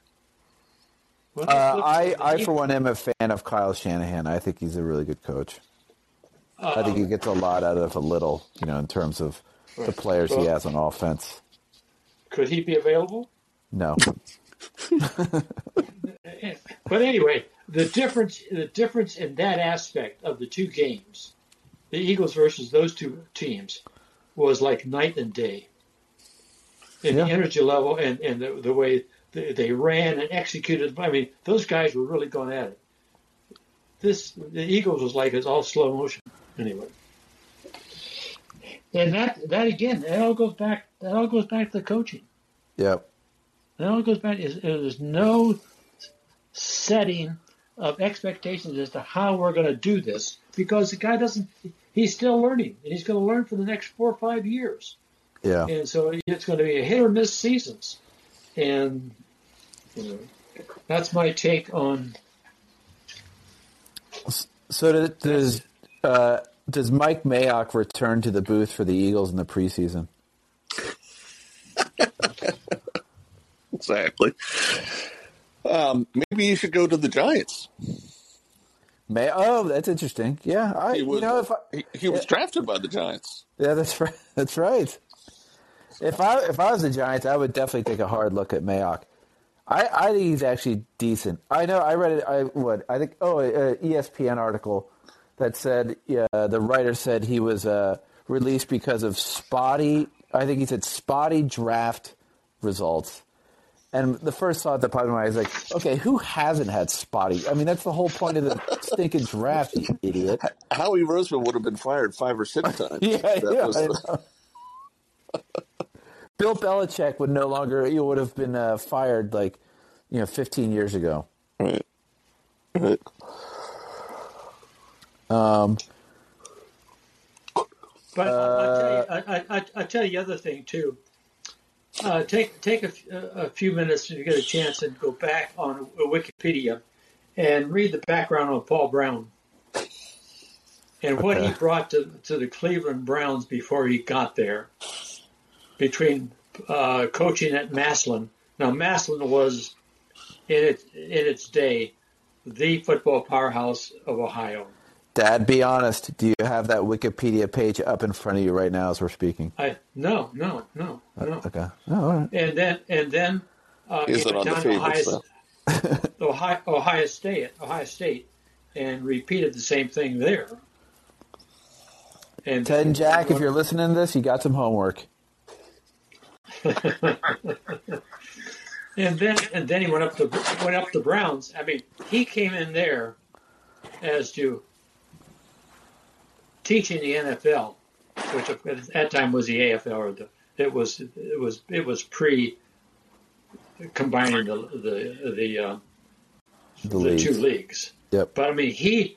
Well, Uh, I, I, for one, am a fan of Kyle Shanahan. I think he's a really good coach. I think he gets a lot out of a little, you know, in terms of the players he has on offense. Could he be available? No. But anyway, the difference the difference in that aspect of the two games, the Eagles versus those two teams, was like night and day. In Yeah. the energy level and, and the, the way they, they ran and executed. I mean, those guys were really going at it. This the Eagles was like it's all slow motion. Anyway. And that that again, that all goes back that all goes back to the coaching. Yep. It all goes back. Is there's no setting of expectations as to how we're going to do this because the guy doesn't. He's still learning, and he's going to learn for the next four or five years. Yeah. And so it's going to be a hit or miss seasons, and you know, that's my take on. So does does, uh, does Mike Mayock return to the booth for the Eagles in the preseason? Exactly. Um, maybe you should go to the Giants. May oh, that's interesting. Yeah, I He you was, know if I, he, he was drafted by the Giants. yeah, that's right. That's right. If I if I was the Giants, I would definitely take a hard look at Mayock. I, I think he's actually decent. I know I read it. I what I think. Oh, a ESPN article that said yeah, the writer said he was uh, released because of spotty. I think he said spotty draft results. And the first thought that popped in my head is like, okay, who hasn't had spotty? I mean, that's the whole point of the stinking draft, you idiot. Howie Roseman would have been fired five or six times. Yeah, yeah. was I the- know. Bill Belichick would no longer. He would have been uh, fired like, you know, 15 years ago. right. Right. Um, But I'll tell you, I, I, I, tell you the other thing too. Uh, take take a, f- a few minutes if you get a chance and go back on Wikipedia and read the background on Paul Brown and what he brought to, to the Cleveland Browns before he got there. Between uh, coaching at Massillon, now Massillon was in its in its day the football powerhouse of Ohio. Dad, be honest. Do you have that Wikipedia page up in front of you right now as we're speaking? I no no no no. Okay. Oh, all right. and then and then uh, Is he it on the down to Ohio, Ohio, Ohio State, Ohio State, and repeated the same thing there. And Ted and Jack, if you're listening to this, you got some homework. and then and then he went up to went up to Browns. I mean, he came in there as to teaching the NFL, which at that time was the AFL or the it was it was it was pre combining the the the, uh, The the leagues. two leagues. Yep. But I mean, he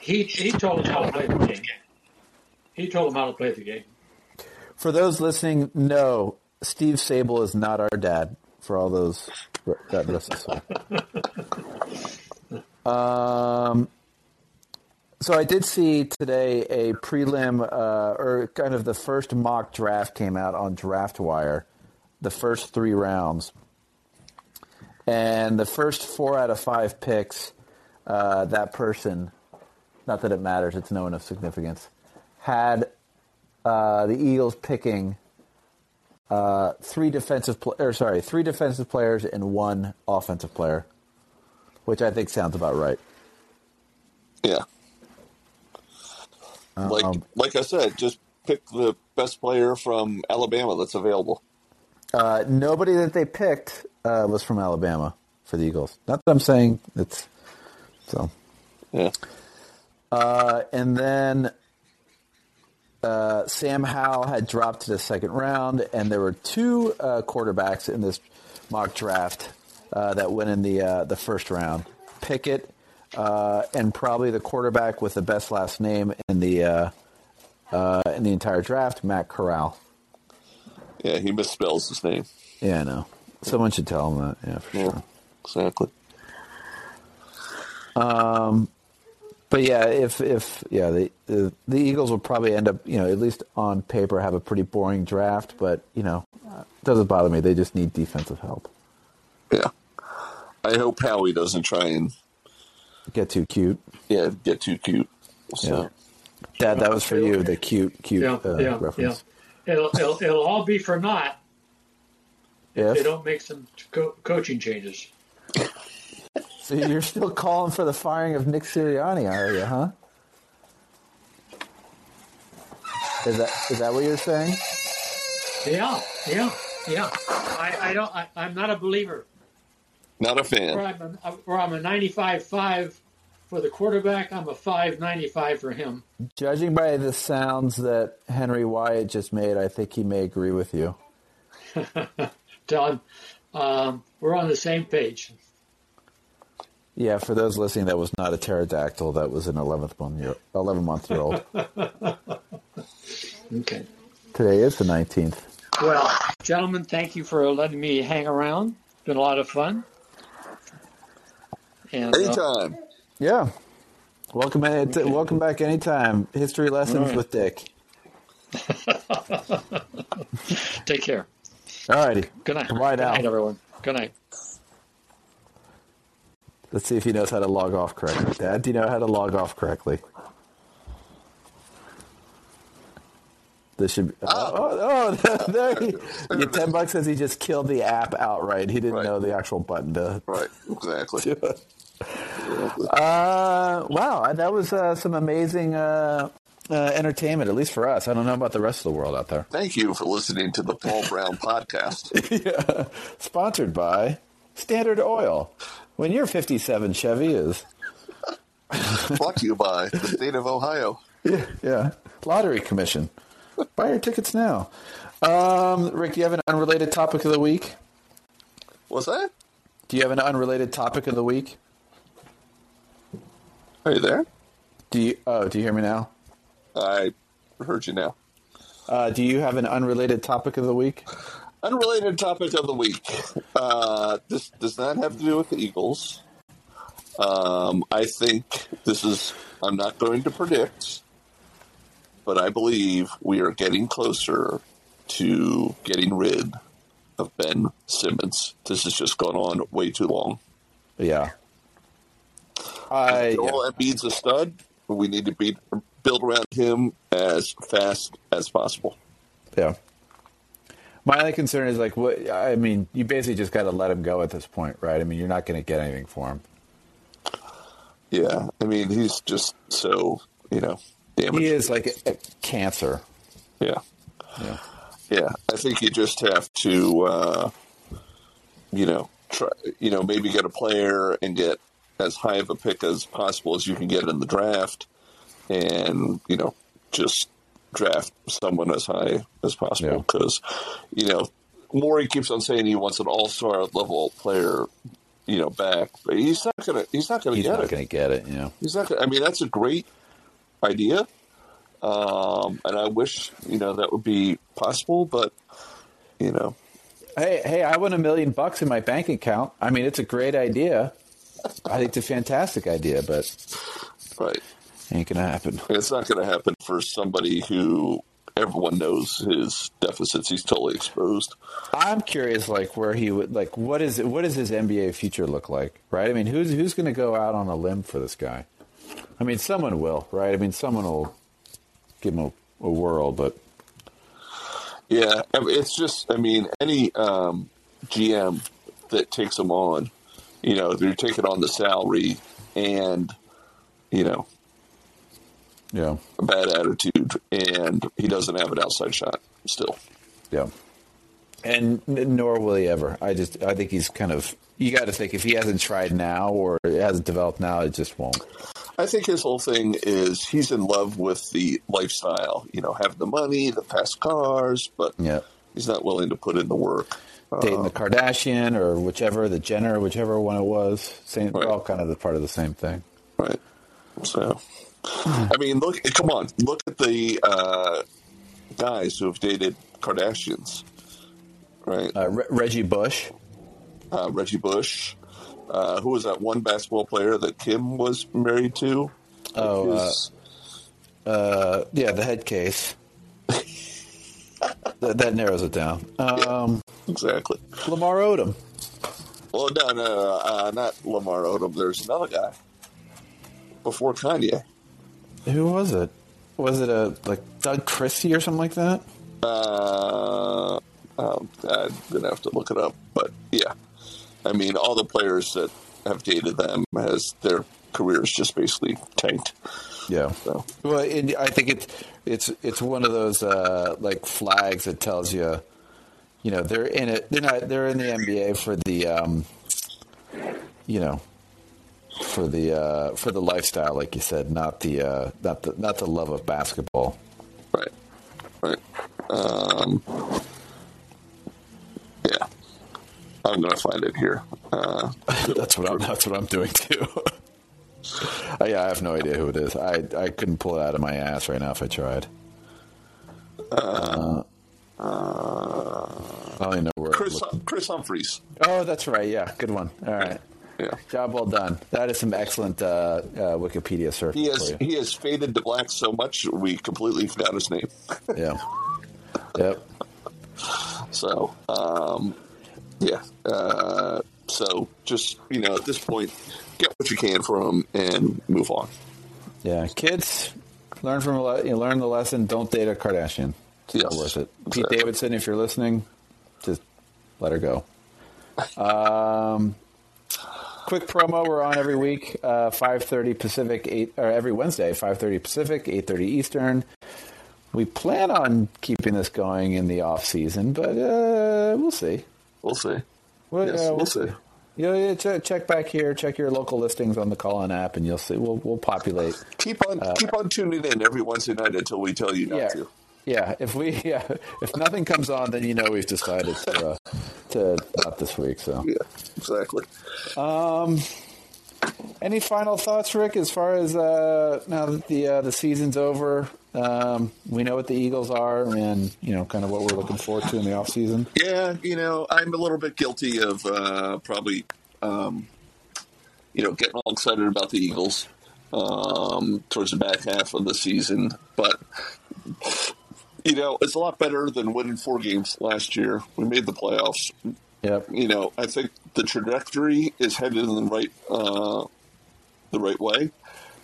he he told them how to play the game. He told them how to play the game. For those listening, no, Steve Sabol is not our dad. For all those that listen. Um, so I did see today a prelim, uh, or kind of the first mock draft came out on DraftWire the first three rounds, and the first four out of five picks, uh, that person, not that it matters, it's no enough significance, had uh, the Eagles picking uh, three defensive, pl- or sorry, three defensive players and one offensive player, which I think sounds about right. Yeah. Like Um, like I said, just pick the best player from Alabama that's available. Uh, nobody that they picked uh, was from Alabama for the Eagles. Not that I'm saying it's so. Yeah. Uh, and then uh, Sam Howell had dropped to the second round, and there were two uh, quarterbacks in this mock draft uh, that went in the uh, the first round. Pickett uh, and probably the quarterback with the best last name in the uh, uh, in the entire draft, Matt Corral. Yeah, he misspells his name. Yeah, I know. Someone should tell him that. Yeah, for Yeah. sure. Exactly. But yeah, if if yeah, the, the the Eagles will probably end up, you know, at least on paper, have a pretty boring draft. But you know, it doesn't bother me. They just need defensive help. Yeah. I hope Howie doesn't try and Get too cute, yeah get too cute. So Yeah. Dad. That was for you. The cute, cute Yeah, uh, yeah, reference. yeah. It'll, it'll it'll all be for naught if they don't make some co- coaching changes. So, you're still calling for the firing of Nick Sirianni, are you? Huh? Is that is that what you're saying? Yeah, yeah, yeah. I, I don't. I, I'm not a believer. not a Or fan. I'm a, or I'm a 95-5 for the quarterback. I'm a 5.95 for him. Judging by the sounds that Henry Wyatt just made, I think he may agree with you. Don, um, we're on the same page. Yeah, for those listening, that was not a pterodactyl. That was an 11th month year, 11 month year old. Okay. Today is the 19th. Well, gentlemen, thank you for letting me hang around. It's been a lot of fun. And uh, Anytime. Yeah. Welcome, at, welcome back anytime. History lessons Right. with Dick. take care. All righty. Good night. Bye Good night, everyone. Good night. Let's see if he knows how to log off correctly. Dad, do you know how to log off correctly? This should be. Oh, oh, oh there he, yeah, 10 bucks says he just killed the app outright. He didn't Right. know the actual button to Right. Exactly. Uh, wow, that was uh, some amazing uh, uh, entertainment, at least for us. I don't know about the rest of the world out there. Thank you for listening to the Paul Brown podcast. yeah. Sponsored by Standard Oil. When your 57 Chevy is. Brought to you by the state of Ohio. Yeah, yeah. Lottery Commission. Buy your tickets now. Um, Rick, do you have an unrelated topic of the week? What's that? Do you have an unrelated topic of the week? Are you there? Do you? Oh, do you hear me now? I heard you now. Uh, do you have an unrelated topic of the week? Unrelated topic of the week. Uh, this does not have to do with the Eagles. Um, I think this is, I'm not going to predict, but I believe we are getting closer to getting rid of Ben Simmons. This has just gone on way too long. Yeah. I yeah. Joel Embiid's a stud. but We need to be, build around him as fast as possible. Yeah. My only concern is like what I mean. You basically just got to let him go at this point, right? I mean, you're not going to get anything for him. Yeah, I mean he's just so you know damaged. He is like a, a cancer. Yeah, Yeah. yeah. I think you just have to, uh, you know, try, you know, maybe get a player and get as high of a pick as possible as you can get in the draft, and you know, just draft someone as high as possible because, you know, Morey keeps on saying he wants an all-star level player, you know, back, but he's not gonna. He's not gonna He's get not it. going to get it. You know. He's not. Gonna, I mean, that's a great idea, um, and I wish you know that would be possible. But you know, Hey, hey! I won a million bucks in my bank account. I mean, it's a great idea. I think it's a fantastic idea, but right? Ain't gonna happen. It's not to happen for somebody who everyone knows his deficits. He's totally exposed. I'm curious, like where he would like what is what does his NBA future look like, right? I mean, who's who's going to go out on a limb for this guy? I mean, someone will, right? I mean, someone will give him a, a whirl, but Yeah, I mean, it's just. I mean, any um, GM that takes him on, you know, they're taking on the salary and you know yeah, a bad attitude, and he doesn't have an outside shot still. yeah. And nor will he ever. I just I think he's kind of you got to think if he hasn't tried now or it hasn't developed now, it just won't. I think his whole thing is he's in love with the lifestyle, you know, having the money, the fast cars, but Yeah. he's not willing to put in the work. Dating the um, Kardashian or whichever, the Jenner, whichever one it was, same, Right. all kind of the part of the same thing. Right. So, I mean, look, come on, look at the uh, guys who have dated Kardashians, right? Uh, Re- Reggie Bush. Uh, Reggie Bush. Uh, who was that one basketball player that Kim was married to? Oh, uh, His- Uh, yeah, the head case. that, that narrows it down. Um, exactly. Lamar Odom. Well, no, no, no, uh, not Lamar Odom. There's another guy before Kanye. Who was it? Was it a like Doug Christie or something like that? Uh, um, I'm gonna have to look it up, but yeah, I mean, all the players that have dated them has their careers just basically tanked. Yeah. So Well, and I think it's it's it's one of those uh, like flags that tells you, you know, they're in it. They're not. They're in the NBA for the, um, you know, for the uh, for the lifestyle, like you said, not the uh, not the not the love of basketball. right, right. Um, yeah, I'm gonna find it here. Uh, that's what I'm. That's what I'm doing too. Uh, yeah, I have no idea who it is. I I couldn't pull it out of my ass right now if I tried. Uh, I don't even know where. Kris Kris Humphries. Oh, that's right. Yeah, good one. All right. Yeah, Job well done. That is some excellent uh, uh, Wikipedia surfing he has for you. he has faded to black so much we completely forgot his name. Yeah. Yep. So, um, yeah. Uh, so just you know, at this point, get what you can from him and move on. Yeah. Kids, learn from a le- you know, learn the lesson. Don't date a Kardashian. It's not worth it. Pete exactly. Davidson, if you're listening, just let her go. Um, quick promo. We're on every week, uh, 5:30 Pacific, eight or every Wednesday, 5:30 Pacific, 8:30 Eastern. We plan on keeping this going in the off season, but uh, we'll see. We'll see. Well, Yes, yeah, we'll see. Yeah, yeah check, check back here. Check your local listings on the call-in app, and you'll see. We'll we'll populate. Keep on keep on tuning in every Wednesday night until we tell you not Yeah, to. Yeah. If we yeah, if nothing comes on, then you know we've decided to uh, to not this week. So, Yeah, exactly. any final thoughts, Rick? As far as uh, now that the uh, the season's over, um, we know what the Eagles are, and you know kind of what we're looking forward to in the off season. Yeah, you know, I'm a little bit guilty of uh, probably, um, you know, getting all excited about the Eagles um, towards the back half of the season. But, you know, it's a lot better than winning four games last year. We made the playoffs. Yep. You know, I think the trajectory is headed in the right, uh, the right way.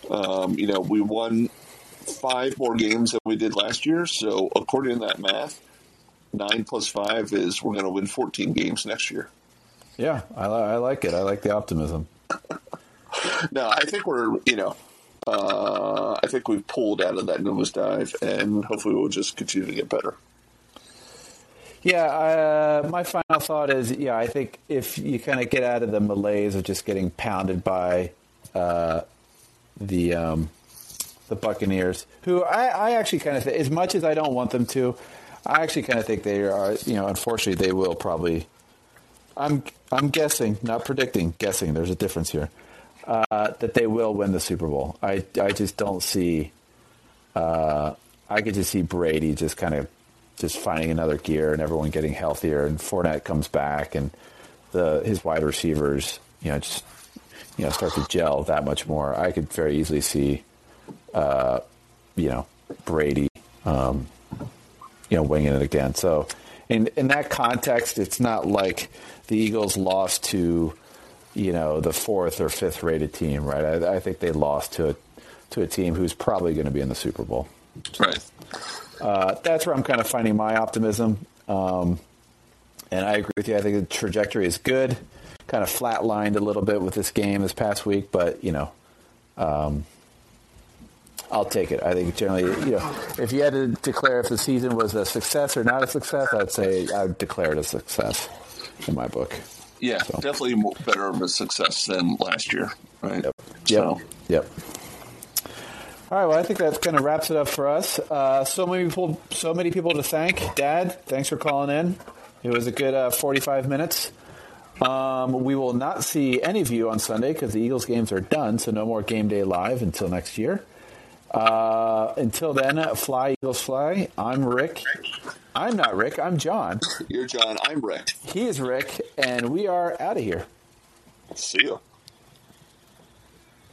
Um, you know, we won five more games than we did last year. So, according to that math, nine plus five is we're going to win 14 games next year. Yeah, I, I like it. I like the optimism. No, I think we're, you know, uh, I think we've pulled out of that nosedive and hopefully we'll just continue to get better. Yeah, uh, my final thought is, yeah, I think if you kind of get out of the malaise of just getting pounded by uh, the um, the Buccaneers, who I, I actually kind of think, as much as I don't want them to, I actually kind of think they are, you know, unfortunately they will probably. I'm I'm guessing, not predicting, guessing. There's a difference here. Uh, that they will win the Super Bowl. I I just don't see. Uh, I could just see Brady just kind of just finding another gear and everyone getting healthier and Fournette comes back and the his wide receivers, you know, just you know, start to gel that much more. I could very easily see uh, you know, Brady um, you know, winging it again. So, in in that context, it's not like the Eagles lost to, you know, the fourth or fifth rated team, right? I, I think they lost to a to a team who's probably going to be in the Super Bowl. Right. Uh, that's where I'm kind of finding my optimism. Um, and I agree with you. I think the trajectory is good. Kind of flatlined a little bit with this game this past week, but you know, um, I'll take it. I think generally, you know, if you had to declare if the season was a success or not a success, I'd say I would declare it a success in my book. Yeah, so. definitely more, better of a success than last year, right? Yep. So. Yep. All right. Well, I think that kind of wraps it up for us. Uh, so many people, so many people to thank. Dad, thanks for calling in. It was a good uh, 45 minutes. Um, we will not see any of you on Sunday because the Eagles games are done, so no more game day live until next year. Uh, until then, fly Eagles fly. I'm Rick. I'm not Rick. I'm John. You're John. I'm Rick. He is Rick, and we are out of here. See you.